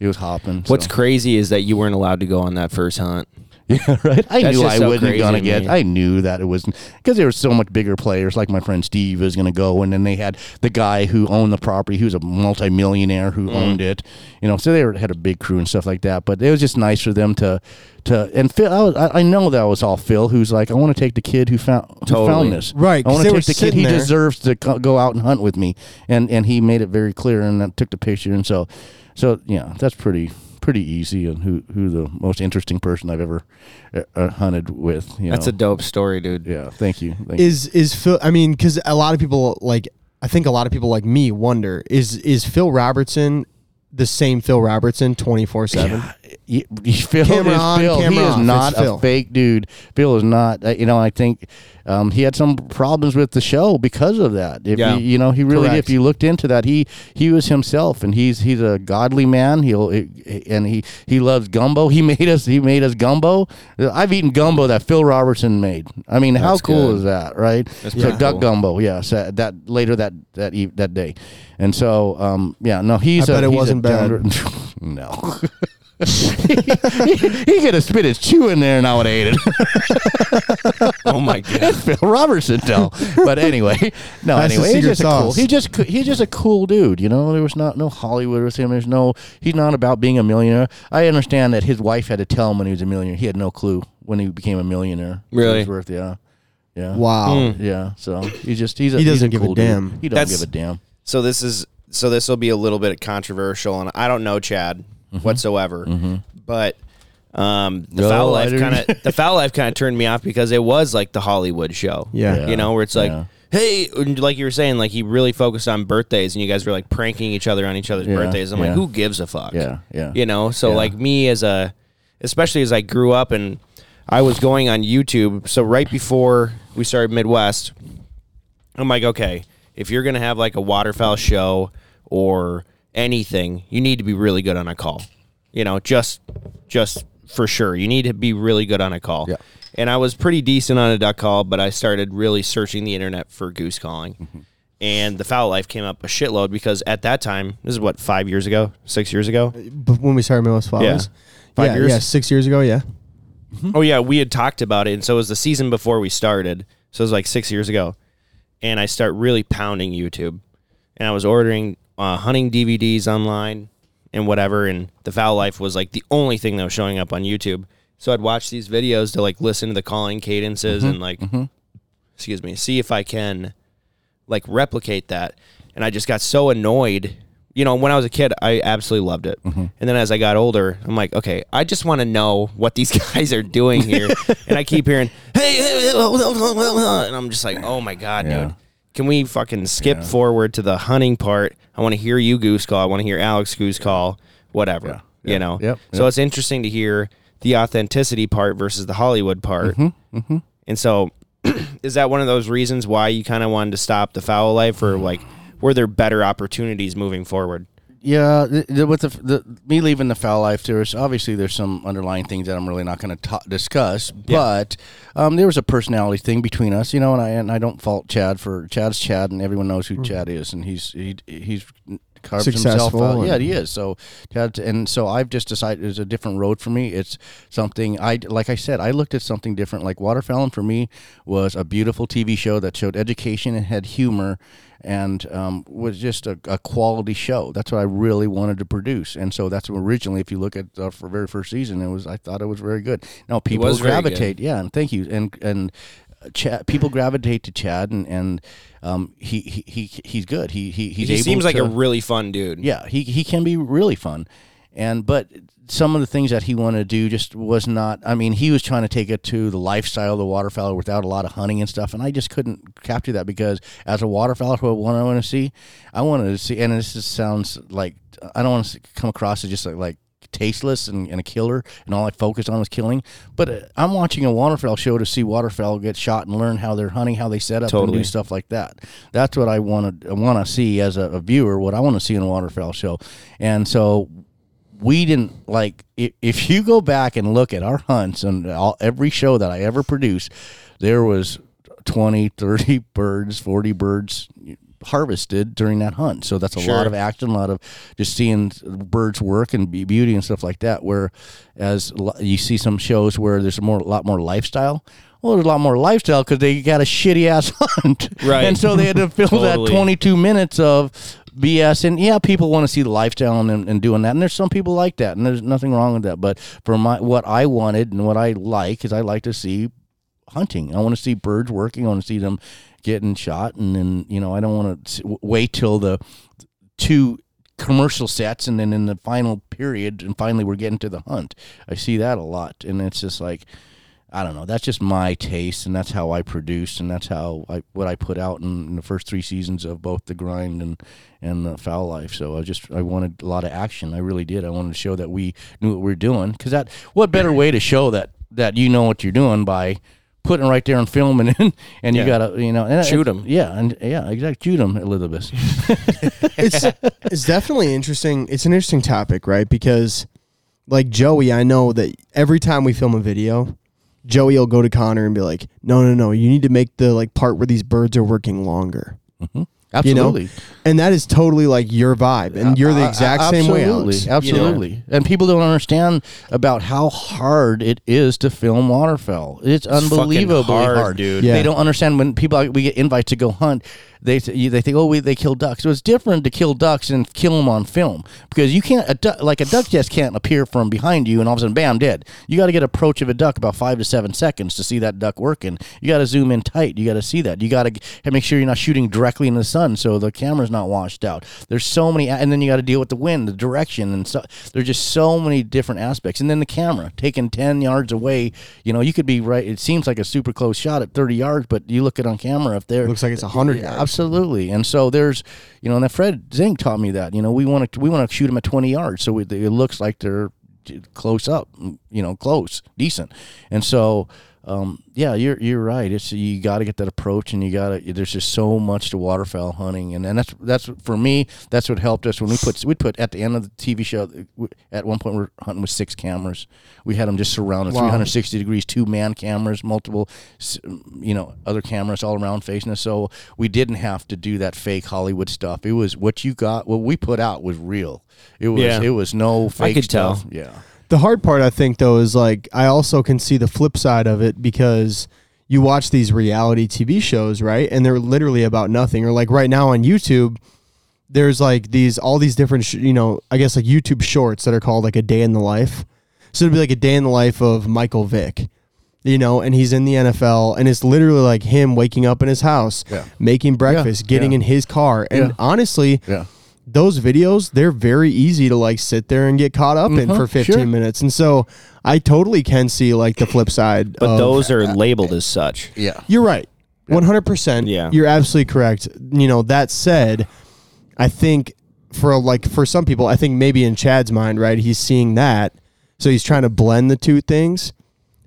It was hopping. What's so. crazy is that you weren't allowed to go on that first hunt. Yeah, right. I That's knew just I so wasn't crazy gonna to get. me. I knew that it wasn't because there were so much bigger players. Like my friend Steve was gonna go, and then they had the guy who owned the property, who was a multimillionaire who Mm. owned it. You know, so they were, had a big crew and stuff like that. But it was just nice for them to, to and Phil. I, was, I I know that was all Phil, who's like, I want to take the kid who found who Totally. found this. Right, I 'cause want they to were take the kid. sitting He there. deserves to co- go out and hunt with me, and and he made it very clear, and I took the picture, and so, so yeah, that's pretty pretty easy and who who the most interesting person I've ever uh, uh, hunted with. You That's know. a dope story, dude. yeah. Thank you. Thank you. Is is Phil? I mean, because a lot of people like. I think a lot of people like me wonder is is Phil Robertson the same Phil Robertson twenty four seven? Y- y- Phil Camera is on, Phil. he is off. It's not Phil. a fake dude. Phil is not. Uh, you know, I think um, he had some problems with the show because of that. If Yeah. you, you know, he really. Correct. If you looked into that, he he was himself, and he's he's a godly man. He'll and he he loves gumbo. He made us. He made us gumbo. I've eaten gumbo that Phil Robertson made. I mean, how cool good. is that, right? That's so duck cool. gumbo. Yeah, uh, that later that that eve, that day, and so um, yeah, no, he's. I a, bet it he's wasn't bad. down no. he, he could have spit his chew in there and I would have ate it. Oh my god. Phil Robertson, no. But anyway, no. That's anyway, he's secret just a cool. He just he's just a cool dude. You know, there was not no Hollywood with him. There's no. He's not about being a millionaire. I understand that his wife had to tell him when he was a millionaire. He had no clue when he became a millionaire. Really? His worth, yeah, yeah. Wow. Hmm. Yeah, so he just he's a, He doesn't give a cool dude. damn. He doesn't That's- give a damn. So this is so this will be a little bit controversial, and I don't know Chad whatsoever, but um, the No, foul I life didn't- kind of the Fowl Life kind of turned me off because it was like the Hollywood show. Yeah. Yeah. you know, where it's like. Yeah. Hey, and like you were saying, like he really focused on birthdays, and you guys were like pranking each other on each other's Yeah, birthdays. I'm like, who gives a fuck? Yeah, yeah. You know, so Yeah. like me as a, especially as I grew up and I was going on YouTube. So right before we started Midwest, I'm like, okay, if you're gonna have like a waterfowl show or anything, you need to be really good on a call. You know, just just for sure, you need to be really good on a call. Yeah. And I was pretty decent on a duck call, but I started really searching the internet for goose calling. Mm-hmm. And the Fowl Life came up a shitload because at that time, this is what five years ago, six years ago. When we started Midwest Flyways, Five yeah, years? yeah, six years ago, yeah. Oh yeah, we had talked about it, and so it was the season before we started. So it was like six years ago, and I start really pounding YouTube, and I was ordering uh, hunting DVDs online and whatever, and the Fowl Life was like the only thing that was showing up on YouTube. So I'd watch these videos to like listen to the calling cadences mm-hmm, and like, mm-hmm. excuse me, see if I can like replicate that. And I just got so annoyed. You know, when I was a kid, I absolutely loved it. Mm-hmm. And then as I got older, I'm like, okay, I just want to know what these guys are doing here. and I keep hearing, hey, hey, hey, and I'm just like, oh my God, Yeah. dude. Can we fucking skip Yeah. forward to the hunting part? I want to hear you goose call. I want to hear Alex goose call. Whatever. Yeah. You know. Yep. So Yep. it's interesting to hear the authenticity part versus the Hollywood part. Mm-hmm. And so, is that one of those reasons why you kind of wanted to stop the Fowl Life, or like, were there better opportunities moving forward? Yeah, the, the, with the, the me leaving the Fowl Life, there's obviously there's some underlying things that I'm really not going to discuss. But um, there was a personality thing between us, you know, and I and I don't fault Chad for Chad's Chad, and everyone knows who Chad is, and he's he, he's carved himself Successful out. Yeah, he is. So Chad, and so I've just decided it's a different road for me. It's something I like. I said I looked at something different. Like Waterfowling for me was a beautiful TV show that showed education and had humor and um, was just a, a quality show. That's what I really wanted to produce, and so that's originally. If you look at the for very first season, it was I thought it was very good. Now people was very good. gravitate, yeah, and thank you, and and. Chad, people gravitate to Chad, and and um, he, he he he's good. He he he's he seems like to, a really fun dude. yeah, he he can be really fun, and but some of the things that he wanted to do just was not. I mean, he was trying to take it to the lifestyle of the waterfowl without a lot of hunting and stuff, and I just couldn't capture that because as a waterfowl, what I want to see, I wanted to see, and this just sounds like I don't want to come across as just like. like tasteless and, and a killer and all I focused on was killing. But uh, I'm watching a waterfowl show to see waterfowl get shot and learn how they're hunting how they set up and do stuff like that. That's what I want to want to see as a, a viewer what I want to see in a waterfowl show. And so we didn't like if, if you go back and look at our hunts and all, every show that I ever produced there was 20 30 birds 40 birds harvested during that hunt so that's a Sure. lot of action a lot of just seeing birds work and beauty and stuff like that where as you see some shows where there's more a lot more lifestyle well, there's a lot more lifestyle because they got a shitty ass hunt, Right. And so they had to fill Totally. that 22 minutes of BS. And yeah, people want to see the lifestyle and, and doing that. And there's some people like that, and there's nothing wrong with that. But for my what I wanted and what I like is I like to see hunting. I want to see birds working. I want to see them getting shot, and then you know I don't want to wait till the two commercial sets and then in the final period and finally we're getting to the hunt. I see that a lot, and it's just like. I don't know. That's just my taste, and that's how I produce, and that's how I what I put out in, in the first three seasons of both the grind and and the Fowl Life. So I just I wanted a lot of action. I really did. I wanted to show that we knew what we are doing. Because that what better way to show that that you know what you're doing by putting it right there and filming it, and Yeah. you gotta you know and Shoot it- 'em. Yeah, and yeah, exactly. Shoot 'em, Elizabeth. it's it's definitely interesting. It's an interesting topic, right? Because like Joey, I know that every time we film a video, Joey will go to Connor and be like, "No, no, no, you need to make the like part where these birds are working longer." Mm-hmm. Absolutely. And that is totally like your vibe, and you're the exact uh, same way. absolutely. Absolutely. And people don't understand about how hard it is to film waterfowl. It's, fucking unbelievably hard, hard, dude. Yeah. They don't understand when people we get invites to go hunt. They th- they think, oh, we, they kill ducks. So it's different to kill ducks and kill them on film because you can't a duck like a duck just can't appear from behind you and all of a sudden, bam, dead. You got to get approach of a duck about five to seven seconds to see that duck working. You got to zoom in tight. You got to see that. You got to make sure you're not shooting directly in the sun so the camera's not washed out. There's so many, and then you got to deal with the wind, the direction, and so there's just so many different aspects. And then the camera taken ten yards away. You know, you could be right. It seems like a super close shot at 30 yards, but you look at on camera if they're Looks like it's 100 yards. Absolutely. And so there's, you know, and Fred Zink taught me that. You know, we want to we want to shoot them at 20 yards, so it looks like they're close up, you know, close, decent. And so, um, yeah, you're you're right. It's you got to get that approach, and you got to. There's just so much to waterfowl hunting, and, and that's that's for me. That's what helped us when we put we put at the end of the TV show. At one point, we're hunting with six cameras. We had them just surrounded, Wow. 360 degrees, two man cameras, multiple, you know, other cameras all around facing us. So we didn't have to do that fake Hollywood stuff. It was what you got. What we put out was real. It was Yeah. it was no fake I could tell. stuff. Yeah. The hard part, I think, though, is like I also can see the flip side of it because you watch these reality TV shows, right? And they're literally about nothing. Or like right now on YouTube, there's like these all these different, sh- you know, I guess like YouTube shorts that are called like a day in the life. So it'd be like a day in the life of Michael Vick, you know, and he's in the NFL, and it's literally like him waking up in his house, Yeah. making breakfast, getting yeah. in his car, and Yeah. honestly, Yeah. Those videos they're very easy to like sit there and get caught up in Mhm, for 15 sure. minutes and so i totally can see like the flip side But of- those are labeled as such. Yeah. you're right One hundred percent. Yeah. you're absolutely correct. You know that said, I think for like for some people, I think maybe in Chad's mind, right, he's seeing that, so he's trying to blend the two things.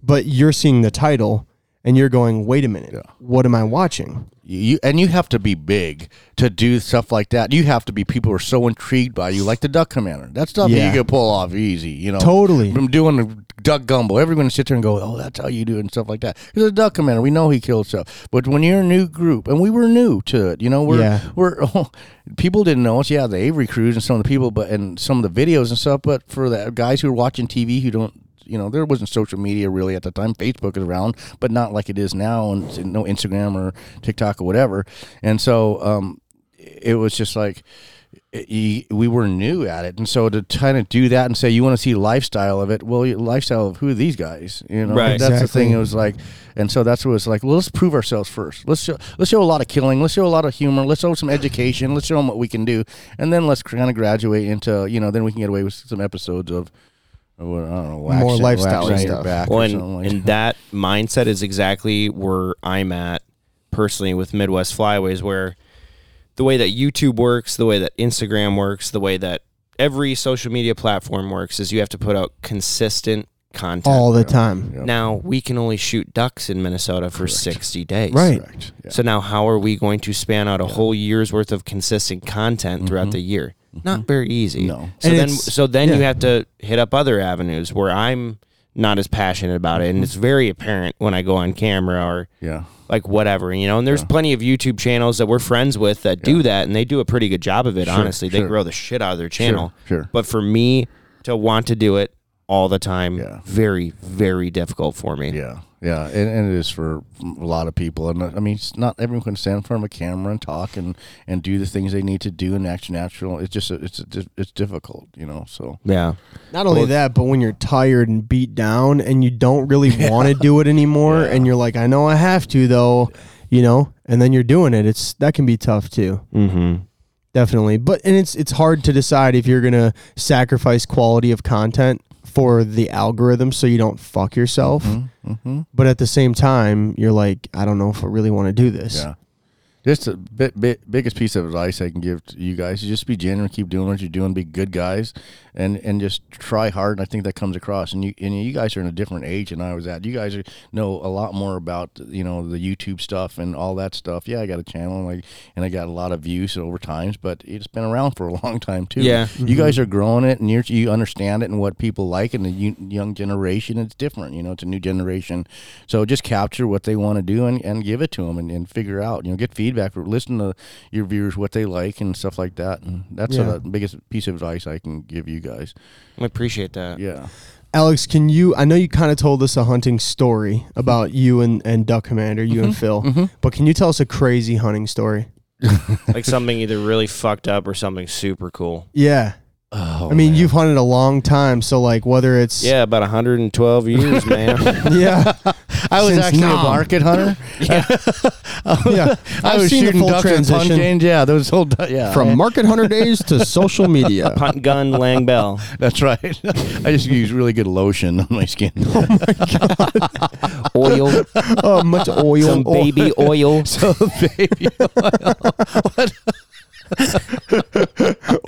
But you're seeing the title, and you're going, "Wait a minute, what am I watching?" You and you have to be big to do stuff like that. You have to be people who are so intrigued by you, like the Duck Commander. That stuff Yeah. you can pull off easy. You know, Totally. From doing the Duck Gumbo, everyone sit there and go, "Oh, that's how you do it," and stuff like that. Because the Duck Commander, we know he killed stuff. But when you're a new group, and we were new to it, you know, we're Yeah. we're oh, people didn't know us. Yeah, the Avery crews and some of the people, but and some of the videos and stuff. But for the guys who are watching TV who don't you know, there wasn't social media really at the time. Facebook is around, but not like it is now, and no Instagram or TikTok or whatever. And so um, it was just like y- we were new at it, and so to kind of do that and say you want to see lifestyle of it, well, lifestyle of who are these guys? You know, Right. that's the thing. It was like, and so that's what it was like. Well, let's prove ourselves first. Let's show, let's show a lot of killing. Let's show a lot of humor. Let's show some education. Let's show them what we can do, and then let's kind of graduate into you know, then we can get away with some episodes of. Of what- I don't know, More waxing- lifestyle waxing your stuff. back Well, and, like and that. that mindset is exactly where I'm at personally with Midwest Flyways, where the way that YouTube works, the way that Instagram works, the way that every social media platform works is you have to put out consistent content. all the time. Yep. Now we can only shoot ducks in Minnesota for 60 days. Right. Correct. Yeah. So now how are we going to span out a whole year's worth of consistent content mm-hmm. throughout the year? Not very easy. Mm-hmm. No. So And then it's- so then you yeah. have to hit up other avenues where I'm not as passionate about it and it's very apparent when I go on camera or yeah. like whatever, you know. And there's plenty of YouTube channels that we're friends with that do that and they do a pretty good job of it, honestly. They sure. grow the shit out of their channel. sure. But for me to want to do it all the time, Yeah. very, very difficult for me. Yeah, yeah, and, and it is for a lot of people. And I mean, it's not everyone can stand in front of a camera and talk and, and do the things they need to do and act natural. It's just it's it's difficult, you know. So Yeah. Not only that, but when you're tired and beat down and you don't really want to do it anymore, and you're like, I know I have to though, you know, and then you're doing it. It's that can be tough too. Mm-hmm. Definitely. But and it's it's hard to decide if you're gonna sacrifice quality of content for the algorithm so you don't fuck yourself. mm-hmm. But at the same time, you're like, I don't know if I really want to do this. yeah, just the bit, bit, biggest piece of advice I can give to you guys is just be genuine, keep doing what you're doing, be good guys, and and just try hard. And I think that comes across. And you and you guys are in a different age than I was at. You guys are, know a lot more about you know the YouTube stuff and all that stuff. Yeah, I got a channel and like and I got a lot of views over times, but it's been around for a long time too. Yeah. you mm-hmm. guys are growing it and you you understand it and what people like and the young generation. It's different, you know. It's a new generation, so just capture what they want to do and, and give it to them and, and figure out. You know, get feedback or listen to your viewers what they like and stuff like that. And that's Yeah. the biggest piece of advice I can give you guys. I appreciate that. Yeah. Alex, can you? I know you kind of told us a hunting story mm-hmm. about you and, and Duck Commander, you and mm-hmm. Phil, mm-hmm. but can you tell us a crazy hunting story? like something either really fucked up or something super cool. Yeah. Oh, I mean, man. you've hunted a long time, so like whether it's Yeah, about 112 years, man. yeah, I was since actually Nam. a market hunter. yeah. I I've was seen the shooting full ducks and punt transition games. Yeah, those whole yeah. from market hunter days to social media. Punt gun, Lang Bell. That's right. I just use really good lotion on my skin. oh my god, Oil, Oh, much oil. some baby oil. so baby, oil.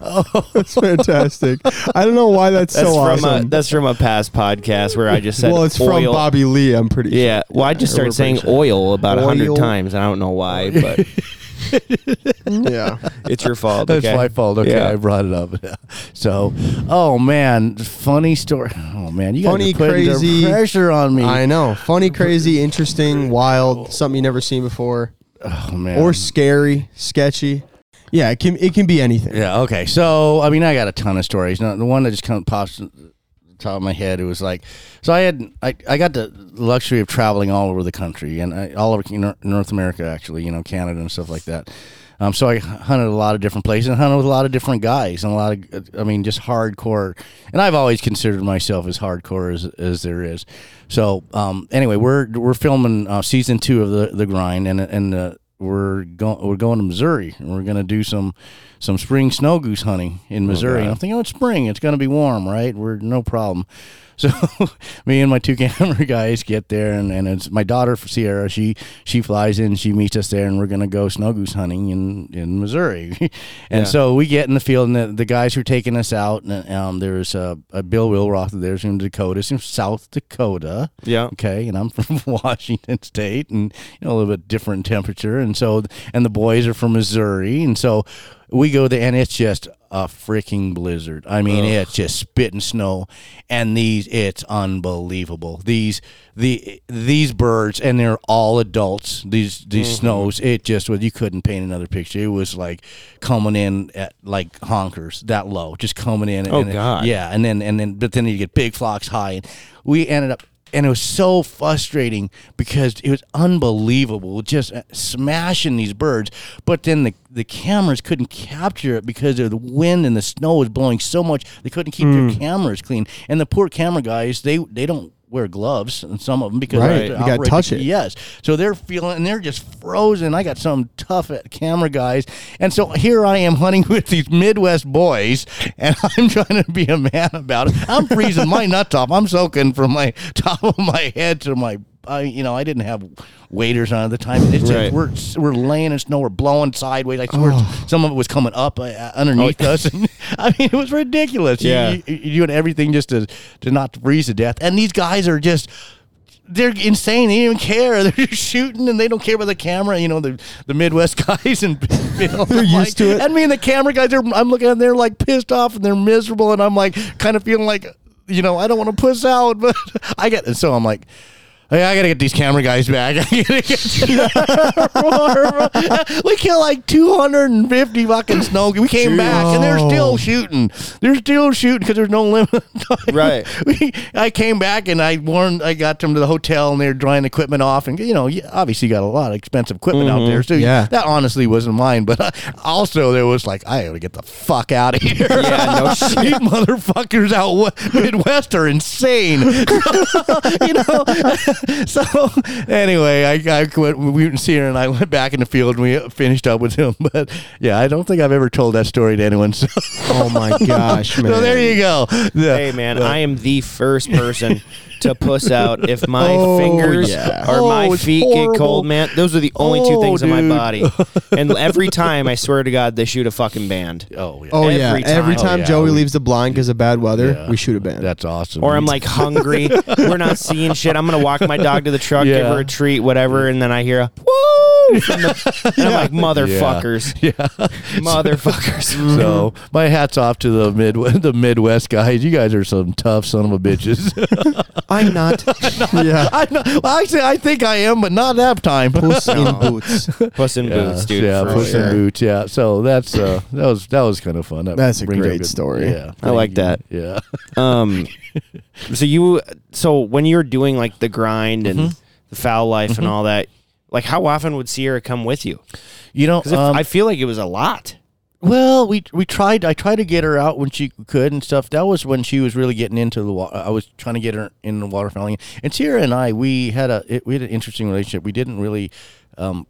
Oh, that's fantastic. I don't know why that's, That's so from uh, awesome. a that's from a past podcast where I just said well, it's oil. from Bobby Lee. I'm pretty sure. Yeah, sure. well, I just Or started saying sure. oil about a hundred Oil. times. I don't know why, but Yeah. it's your fault. That's okay? my fault. Okay, Yeah. I brought it up. So, oh man, funny story. Oh man, you guys Funny, are crazy- pressure on me. I know. Funny, crazy, interesting, wild, something you never seen before, oh man, or scary, sketchy. Yeah, it can it can be anything. Yeah. Okay. So I mean, I got a ton of stories. Now, the one that just kind of pops in the top of my head, it was like, so I had I, I got the luxury of traveling all over the country and I, all over North America, actually, you know, Canada and stuff like that. Um, so I hunted a lot of different places and hunted with a lot of different guys and a lot of, I mean, just hardcore. And I've always considered myself as hardcore as, as there is. So um, anyway, we're we're filming uh, season two of the the grind and and uh, we're going we're going to Missouri and we're going to do some some spring snow goose hunting in Missouri. and I'm thinking, oh, it's spring, it's going to be warm, right? We're no problem. So me and my two camera guys get there, and, and it's my daughter Sierra. She she flies in, she meets us there, and we're gonna go snow goose hunting in in Missouri. and Yeah. so we get in the field, and the, the guys who are taking us out, and um, there's uh, a Bill Wilroth. There's from Dakota, it's from South Dakota. Yeah. Okay, and I'm from Washington State, and you know a little bit different temperature, and so and the boys are from Missouri, and so we go there, and it's just a freaking blizzard. I mean, it's just spitting snow, and these it's unbelievable. These the these birds, and they're all adults. These these Mm-hmm. snows, it just was you couldn't paint another picture. It was like coming in at like honkers that low, just coming in. Oh, and, God. yeah, and then and then but then you get big flocks high, and we ended up and it was so frustrating because it was unbelievable just uh, smashing these birds but then the the cameras couldn't capture it because of the wind and the snow was blowing so much they couldn't keep Hmm. their cameras clean and the poor camera guys they they don't wear gloves and some of them because Right. they have to You touch it. yes. So they're feeling and they're just frozen. I got some tough at camera guys. And so here i am hunting with these midwest boys and i'm trying to be a man about it. I'm freezing my nut off. I'm soaking from my top of my head to my I, you know, I didn't have waders on at the time. It's Right. we're we're laying in snow, we're blowing sideways. I swear, some of it was coming up uh, underneath us. And, I mean, it was ridiculous. You- Yeah. you, you, doing everything just to to not freeze to death. And these guys are just they're insane. They don't even care. They're just shooting and they don't care about the camera. You know, the the Midwest guys and Bill. They're I'm used to it. And me and the camera guys are. I'm looking at them. They're like pissed off and they're miserable. And I'm like kind of feeling like you know I don't want to puss out, but I get. And so I'm like. I gotta get these camera guys back. I gotta get we killed like 250 fucking snow. We came back and they're still shooting. They're still shooting because there's no limit. Right. we, I came back and I warned, I got them to the hotel and they're drying equipment off. And, you know, you obviously got a lot of expensive equipment out there. So Yeah. that honestly wasn't mine. But uh, also, there was like, I gotta get the fuck out of here. Yeah, no shit. These motherfuckers out we- Midwest are insane. you know? so anyway, I, I went, we went see her and I went back in the field and we finished up with him. But yeah, I don't think I've ever told that story to anyone. So, Oh my gosh, man. so there you go. The- Hey man, I am the first person to puss out if my Oh, fingers yeah. or my Oh, it's feet horrible. get cold, man. Those are the only two Oh, things in my body. And every time, I swear to God, they shoot a fucking band. Oh, yeah. Oh yeah. every Every time. time Oh, yeah. Joey We- leaves the blind because of bad weather, Yeah. we shoot a band. That's awesome. Or I'm like hungry. We're not seeing shit. I'm gonna walk my dog to the truck, give Yeah. her a treat, whatever, and then I hear a woo from the, and I'm like motherfuckers, yeah. motherfuckers. So my hats off to the mid the Midwest guys. You guys are some tough son of a bitches. I'm not yeah. I know. Well, actually, I think I am, but not that time. Puss in boots. puss in boots, dude. yeah, for puss sure. in boots. Yeah. So that's uh, that was that was kind of fun. That That's a brings great good- story. Yeah, I like that. Yeah. Um, so you, so when you're doing like the grind and Mm-hmm. the Fowl Life and all that, like how often would Sierra come with you? You know, Because um, I feel like it was a lot. Well, we we tried. I tried to get her out when she could and stuff. That was when she was really getting into the water. I was trying to get her in the waterfowling. And Sierra and I, we had a it, we had an interesting relationship. We didn't really. Um,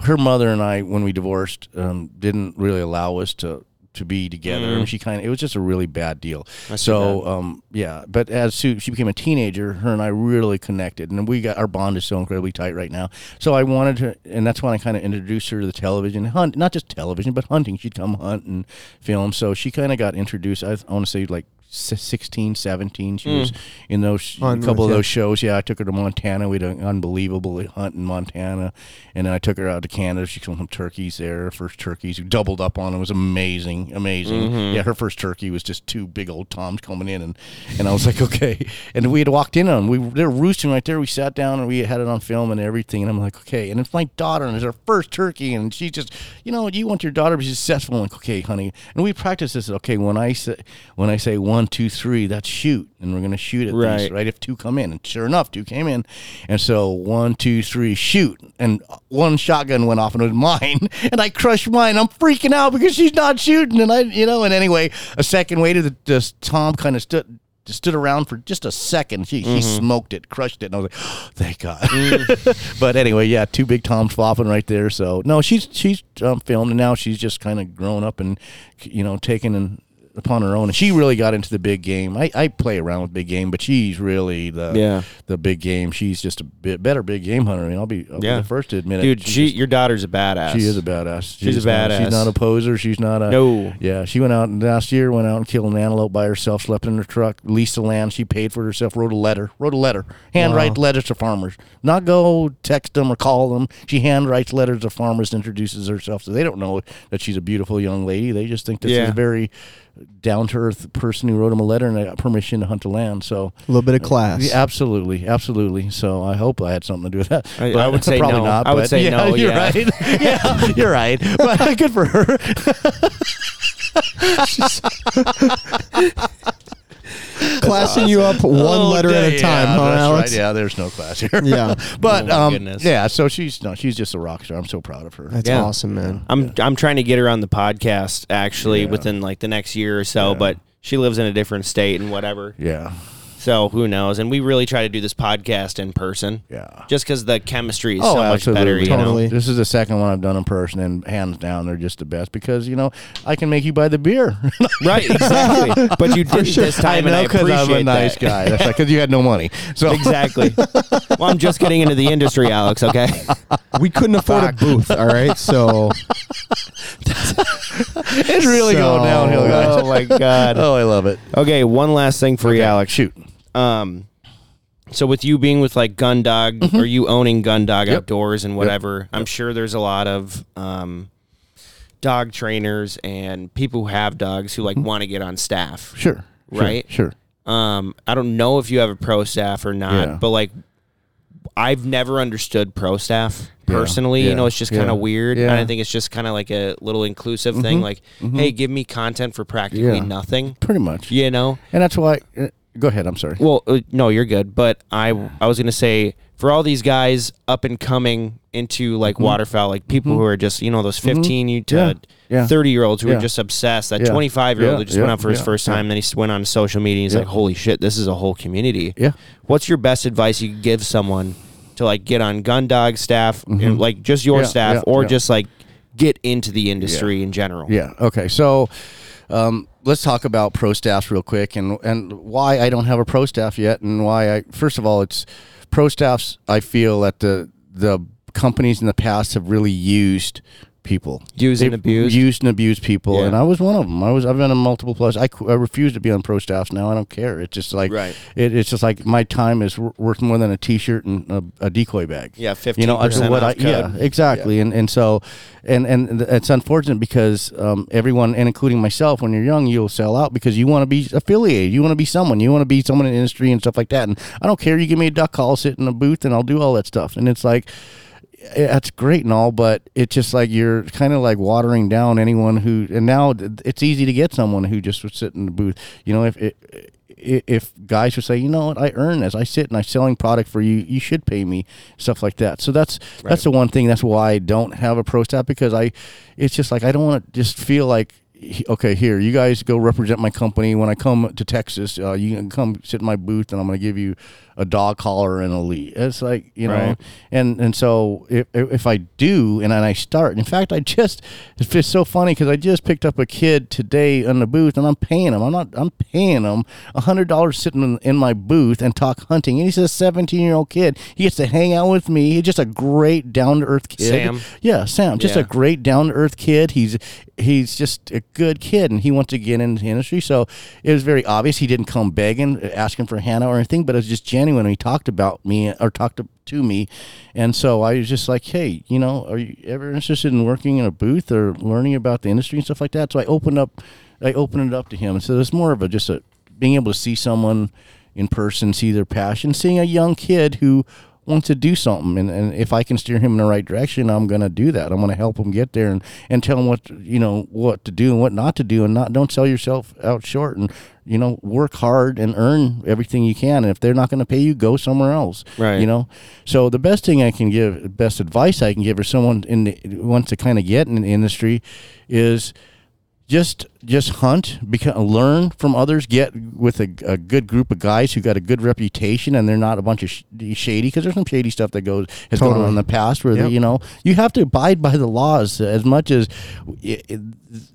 her mother and I, when we divorced, um, didn't really allow us to to be together. Mm. And she kind of it was just a really bad deal. That's so um, yeah, but as Sue, she became a teenager, her and I really connected, and we got our bond is so incredibly tight right now. So I wanted to, and that's when I kind of introduced her to the television hunt, not just television, but hunting. She'd come hunt and film. So she kind of got introduced. I, I want to say like. Si- 16 17 she was hmm. in those a couple with of you. those shows. Yeah i took her to montana. We had an unbelievable hunt in montana. And then i took her out to canada. She killed some turkeys there first turkeys. We doubled up on them it was amazing amazing. Mm-hmm. Yeah her first turkey was just two big old toms coming in. And and i was like okay. And we had walked in on 'em. we they were roosting right there. We sat down and we had it on film and everything. And i'm like okay. And it's my daughter and it's her first turkey. And she just you know you want your daughter to be successful. I'm like okay honey. And we practice this. Okay when i say when i say one two three that's shoot and we're gonna shoot at Right. these right if two come in and sure enough two came in and so one two three shoot and one shotgun went off and it was mine and i crushed mine i'm freaking out because she's not shooting and i you know and anyway a second later the, tom kind of stood just stood around for just a second. She, she smoked it, crushed it, and I was like, oh, "Thank God." but anyway, yeah, two big toms flopping right there. So no, she's she's um, filmed, and now she's just kind of grown up and you know taking and upon her own, and she really got into the big game. I, I play around with big game, but she's really the Yeah. the big game. She's just a bit better big game hunter. I mean, I'll be, I'll Yeah. be the first to admit Dude, it. she, just- your daughter's a badass. she is a badass. She's a not- badass. she's not a poser. She's not a No. Yeah, she went out last year went out and killed an antelope by herself. Slept in her truck, leased the land. She paid for herself. Wrote a letter. Wrote a letter. Handwrite letters to farmers. Not go text them or call them. She handwrites letters to farmers. Introduces herself, so they don't know that she's a beautiful young lady. They just think this is Yeah. a very down to earth person who wrote him a letter and I got permission to hunt the land. So A little bit of uh, class. yeah, absolutely, absolutely. So I hope I had something to do with that. I- But I would say probably no. not. I would say yeah, no, You're yeah. right. yeah, you're right. But good for her. Classing you up one Oh, letter at a yeah, time, huh, that's Alex? Right. Yeah, there's no class here. Yeah. but Oh, um, yeah. So she's no, she's just a rock star. I'm so proud of her. That's Yeah. awesome, man. I'm I'm trying to get her on the podcast actually Yeah. within like the next year or so, Yeah. but she lives in a different state and whatever. yeah, So who knows? And we really try to do this podcast in person. yeah. Just because the chemistry is Oh, so much absolutely. better, you Totally. know. This is the second one I've done in person, and hands down, they're just the best because you know I can make you buy the beer. Right, exactly. but you did this time, and I because appreciate I'm a nice that. guy. That's because you had no money. So exactly. well, I'm just getting into the industry, Alex. Okay. We couldn't afford a booth, all right? So it's really So- going downhill, guys. Oh my god. Oh, I love it. Okay, one last thing for you, Alex. Shoot. Um, so with you being with like Gundog or you owning Gundog Mm-hmm. Yep. Outdoors and whatever, I'm sure there's a lot of um, dog trainers and people who have dogs who like want to get on staff. Mm-hmm. Sure. Sure, Right? Sure. Um, I don't know if you have a pro staff or not, Yeah. but like I've never understood pro staff Yeah. personally. You know, it's just kind Yeah. of weird. Yeah. And I think it's just kind of like a little inclusive thing. Like, hey, give me content for practically Mm-hmm. Yeah. nothing. Pretty much. You know, And that's why. Go ahead. I'm sorry. well, uh, no, you're good. But I, I was gonna say for all these guys up and coming into like waterfowl, like people who are just you know those 15 you to Mm-hmm. Yeah. 30 year olds who Yeah. are just obsessed. That Yeah. 25 year old Yeah. who just Yeah. went out for his Yeah. first time, then he s- went on social media. and He's like, holy shit, this is a whole community. Yeah. What's your best advice you could give someone to like get on Gundog staff, and, like just your Mm-hmm. Yeah, staff, yeah, or yeah. just like get into the industry in general? Yeah. Okay. So, um, let's talk about pro staffs real quick and and why I don't have a pro staff yet, and why I first of all it's pro staffs. I feel that the the companies in the past have really used people. Use and abuse? used and abused people Yeah. and i was one of them i was i've been in multiple plus I, I refuse to be on pro staffs now i don't care. It's just like Right. it, it's just like my time is worth more than a t-shirt and a, a decoy bag. Yeah, you know 15% what I, yeah exactly. And and so and and it's unfortunate because um, everyone and including myself when you're young you'll sell out because you want to be affiliated you want to be someone you want to be someone in industry and stuff like that and i don't care you give me a duck call I'll sit in a booth and i'll do all that stuff. And it's like that's great and all, but it's just like you're kind of like watering down anyone who. And now it's easy to get someone who just would sit in the booth. You know, if it, if guys would say, you know what, I earn this, I sit and I'm selling product for you, you should pay me, stuff like that. So that's that's the one thing. That's why I don't have a pro staff because I, it's just like I don't want to just feel like. Okay, here you guys go represent my company. When I come to Texas, uh, you can come sit in my booth, and I'm going to give you a dog collar and a lead. It's like you know, Right. and and so if if I do and then I start, in fact, I just it's just so funny because I just picked up a kid today in the booth and I'm paying him. I'm not. I'm paying him a hundred dollars sitting in, in my booth and talk hunting. And he's a 17 year old kid. He gets to hang out with me. He's just a great down to earth kid. Sam? Yeah, Sam. Just Yeah. a great down to earth kid. He's he's just a good kid and he wants to get into the industry. So it was very obvious. He didn't come begging, asking for Hannah or anything, but it was just genuine. He talked about me or talked to, to me. And so I was just like, hey, you know, are you ever interested in working in a booth or learning about the industry and stuff like that? So I opened up, I opened it up to him. And so it's more of a just a being able to see someone in person, see their passion, seeing a young kid who wants to do something and, and if I can steer him in the right direction, I'm gonna do that. I'm gonna help him get there and, and tell him what to- you know what to do and what not to do and not don't sell yourself out short and you know work hard and earn everything you can and if they're not going to pay you go somewhere else Right. you know so the best thing I can give best advice I can give for someone in the who wants to kind of get in the industry is just just hunt, become, learn from others, get with a, a good group of guys who got a good reputation, and they're not a bunch of sh- shady. Because there's some shady stuff that goes has gone on in the past where Yep. they, you know you have to abide by the laws as much as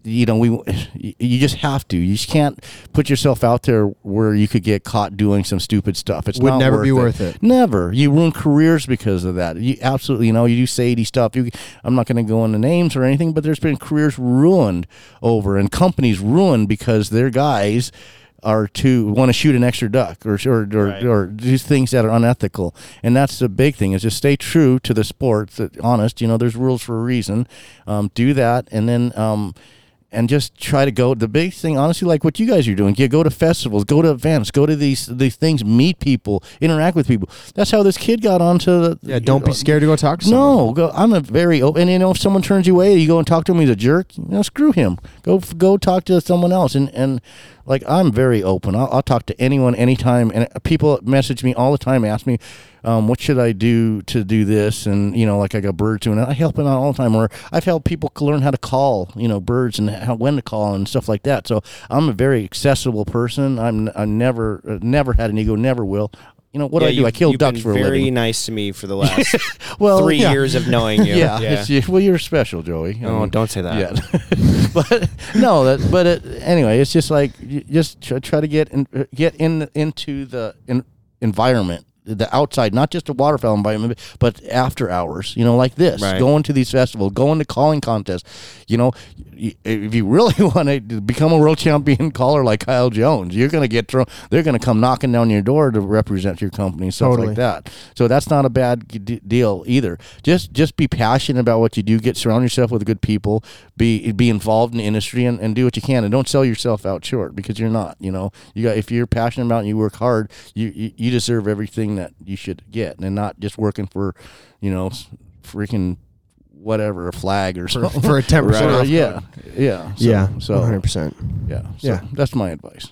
you know we you just have to. You just can't put yourself out there where you could get caught doing some stupid stuff. It's Would never worth be it. worth it. Never. You ruin careers because of that. You absolutely, you know, you do shady stuff. You, I'm not going to go into names or anything, but there's been careers ruined over and companies ruined because their guys are to want to shoot an extra duck or or or, Right. or do things that are unethical. And that's the big thing is just stay true to the sport. That honest, you know, there's rules for a reason. Um, do that, and then. Um, and just try to go. The big thing, honestly, like what you guys are doing, go to festivals, go to events, go to these these things, meet people, interact with people. That's how this kid got onto the. Yeah, don't be scared to go talk to someone. No, go. I'm a very open. And you know, if someone turns you away, you go and talk to him. He's a jerk. You know, screw him. Go go talk to someone else. And and like I'm very open. I'll, I'll talk to anyone anytime. And people message me all the time, ask me, um, what should I do to do this? And you know, like I got birds doing it. I help them out all the time. Or I've helped people learn how to call, you know, birds and how when to call and stuff like that. So I'm a very accessible person. I'm I never uh, never had an ego. Never will. You know what do I do? I kill ducks for a very nice to me for the last Well, three yeah. years of knowing you. Yeah, it's- well, you're special, Joey. Oh, mean, don't say that. Yeah, but no, that, but it, anyway, it's just like just try, try to get in, get in into the in, environment, the outside, not just a waterfowl environment, but after hours. You know, like this, Right. going to these festivals, going to calling contests. You know, if you really want to become a world champion caller like Kyle Jones, you're going to get thrown. They're going to come knocking down your door to represent your company, and stuff Totally. like that. So that's not a bad d- deal either. Just just be passionate about what you do. Get surround yourself with good people. Be be involved in the industry and, and do what you can. And don't sell yourself out short because you're not. You know, you got if you're passionate about it and you work hard, you you, you deserve everything that you should get, and not just working for, you know, freaking whatever a flag or For, something. for a 10% Right. off. yeah, yeah, so, yeah. So 100%. yeah, so Yeah. that's my advice.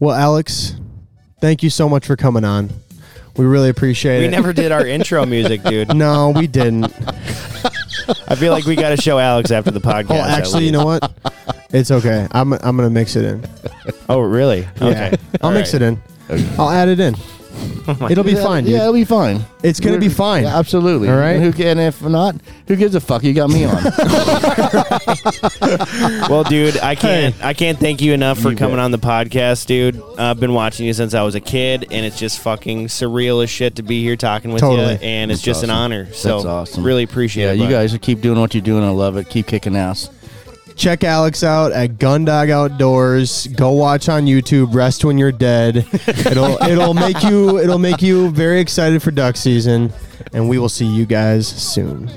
Well, Alex, thank you so much for coming on. We really appreciate We it. We never did our intro music, dude. no, we didn't. I feel like we got to show Alex after the podcast. Oh, actually, you know what? It's okay. I'm I'm gonna mix it in. Oh, really? Okay. I'll mix it in. I'll add it in. Oh it'll be yeah, fine, dude. Yeah, it'll be fine. It's gonna be fine. Yeah, absolutely. All right. And, who, can- if not, who gives a fuck? You got me on. Well, dude, I can't. I can't thank you enough for You coming bet. on the podcast, dude. I've been watching you since I was a kid, and it's just fucking surreal as shit to be here talking with Totally. you, and it's That's just an honor. So, That's awesome. really appreciate yeah, it. you bud. guys keep doing what you're doing. I love it. Keep kicking ass. Check Alex out at Gundog Outdoors. Go watch on YouTube. Rest when you're dead. It'll it'll make you it'll make you very excited for duck season, and we will see you guys soon.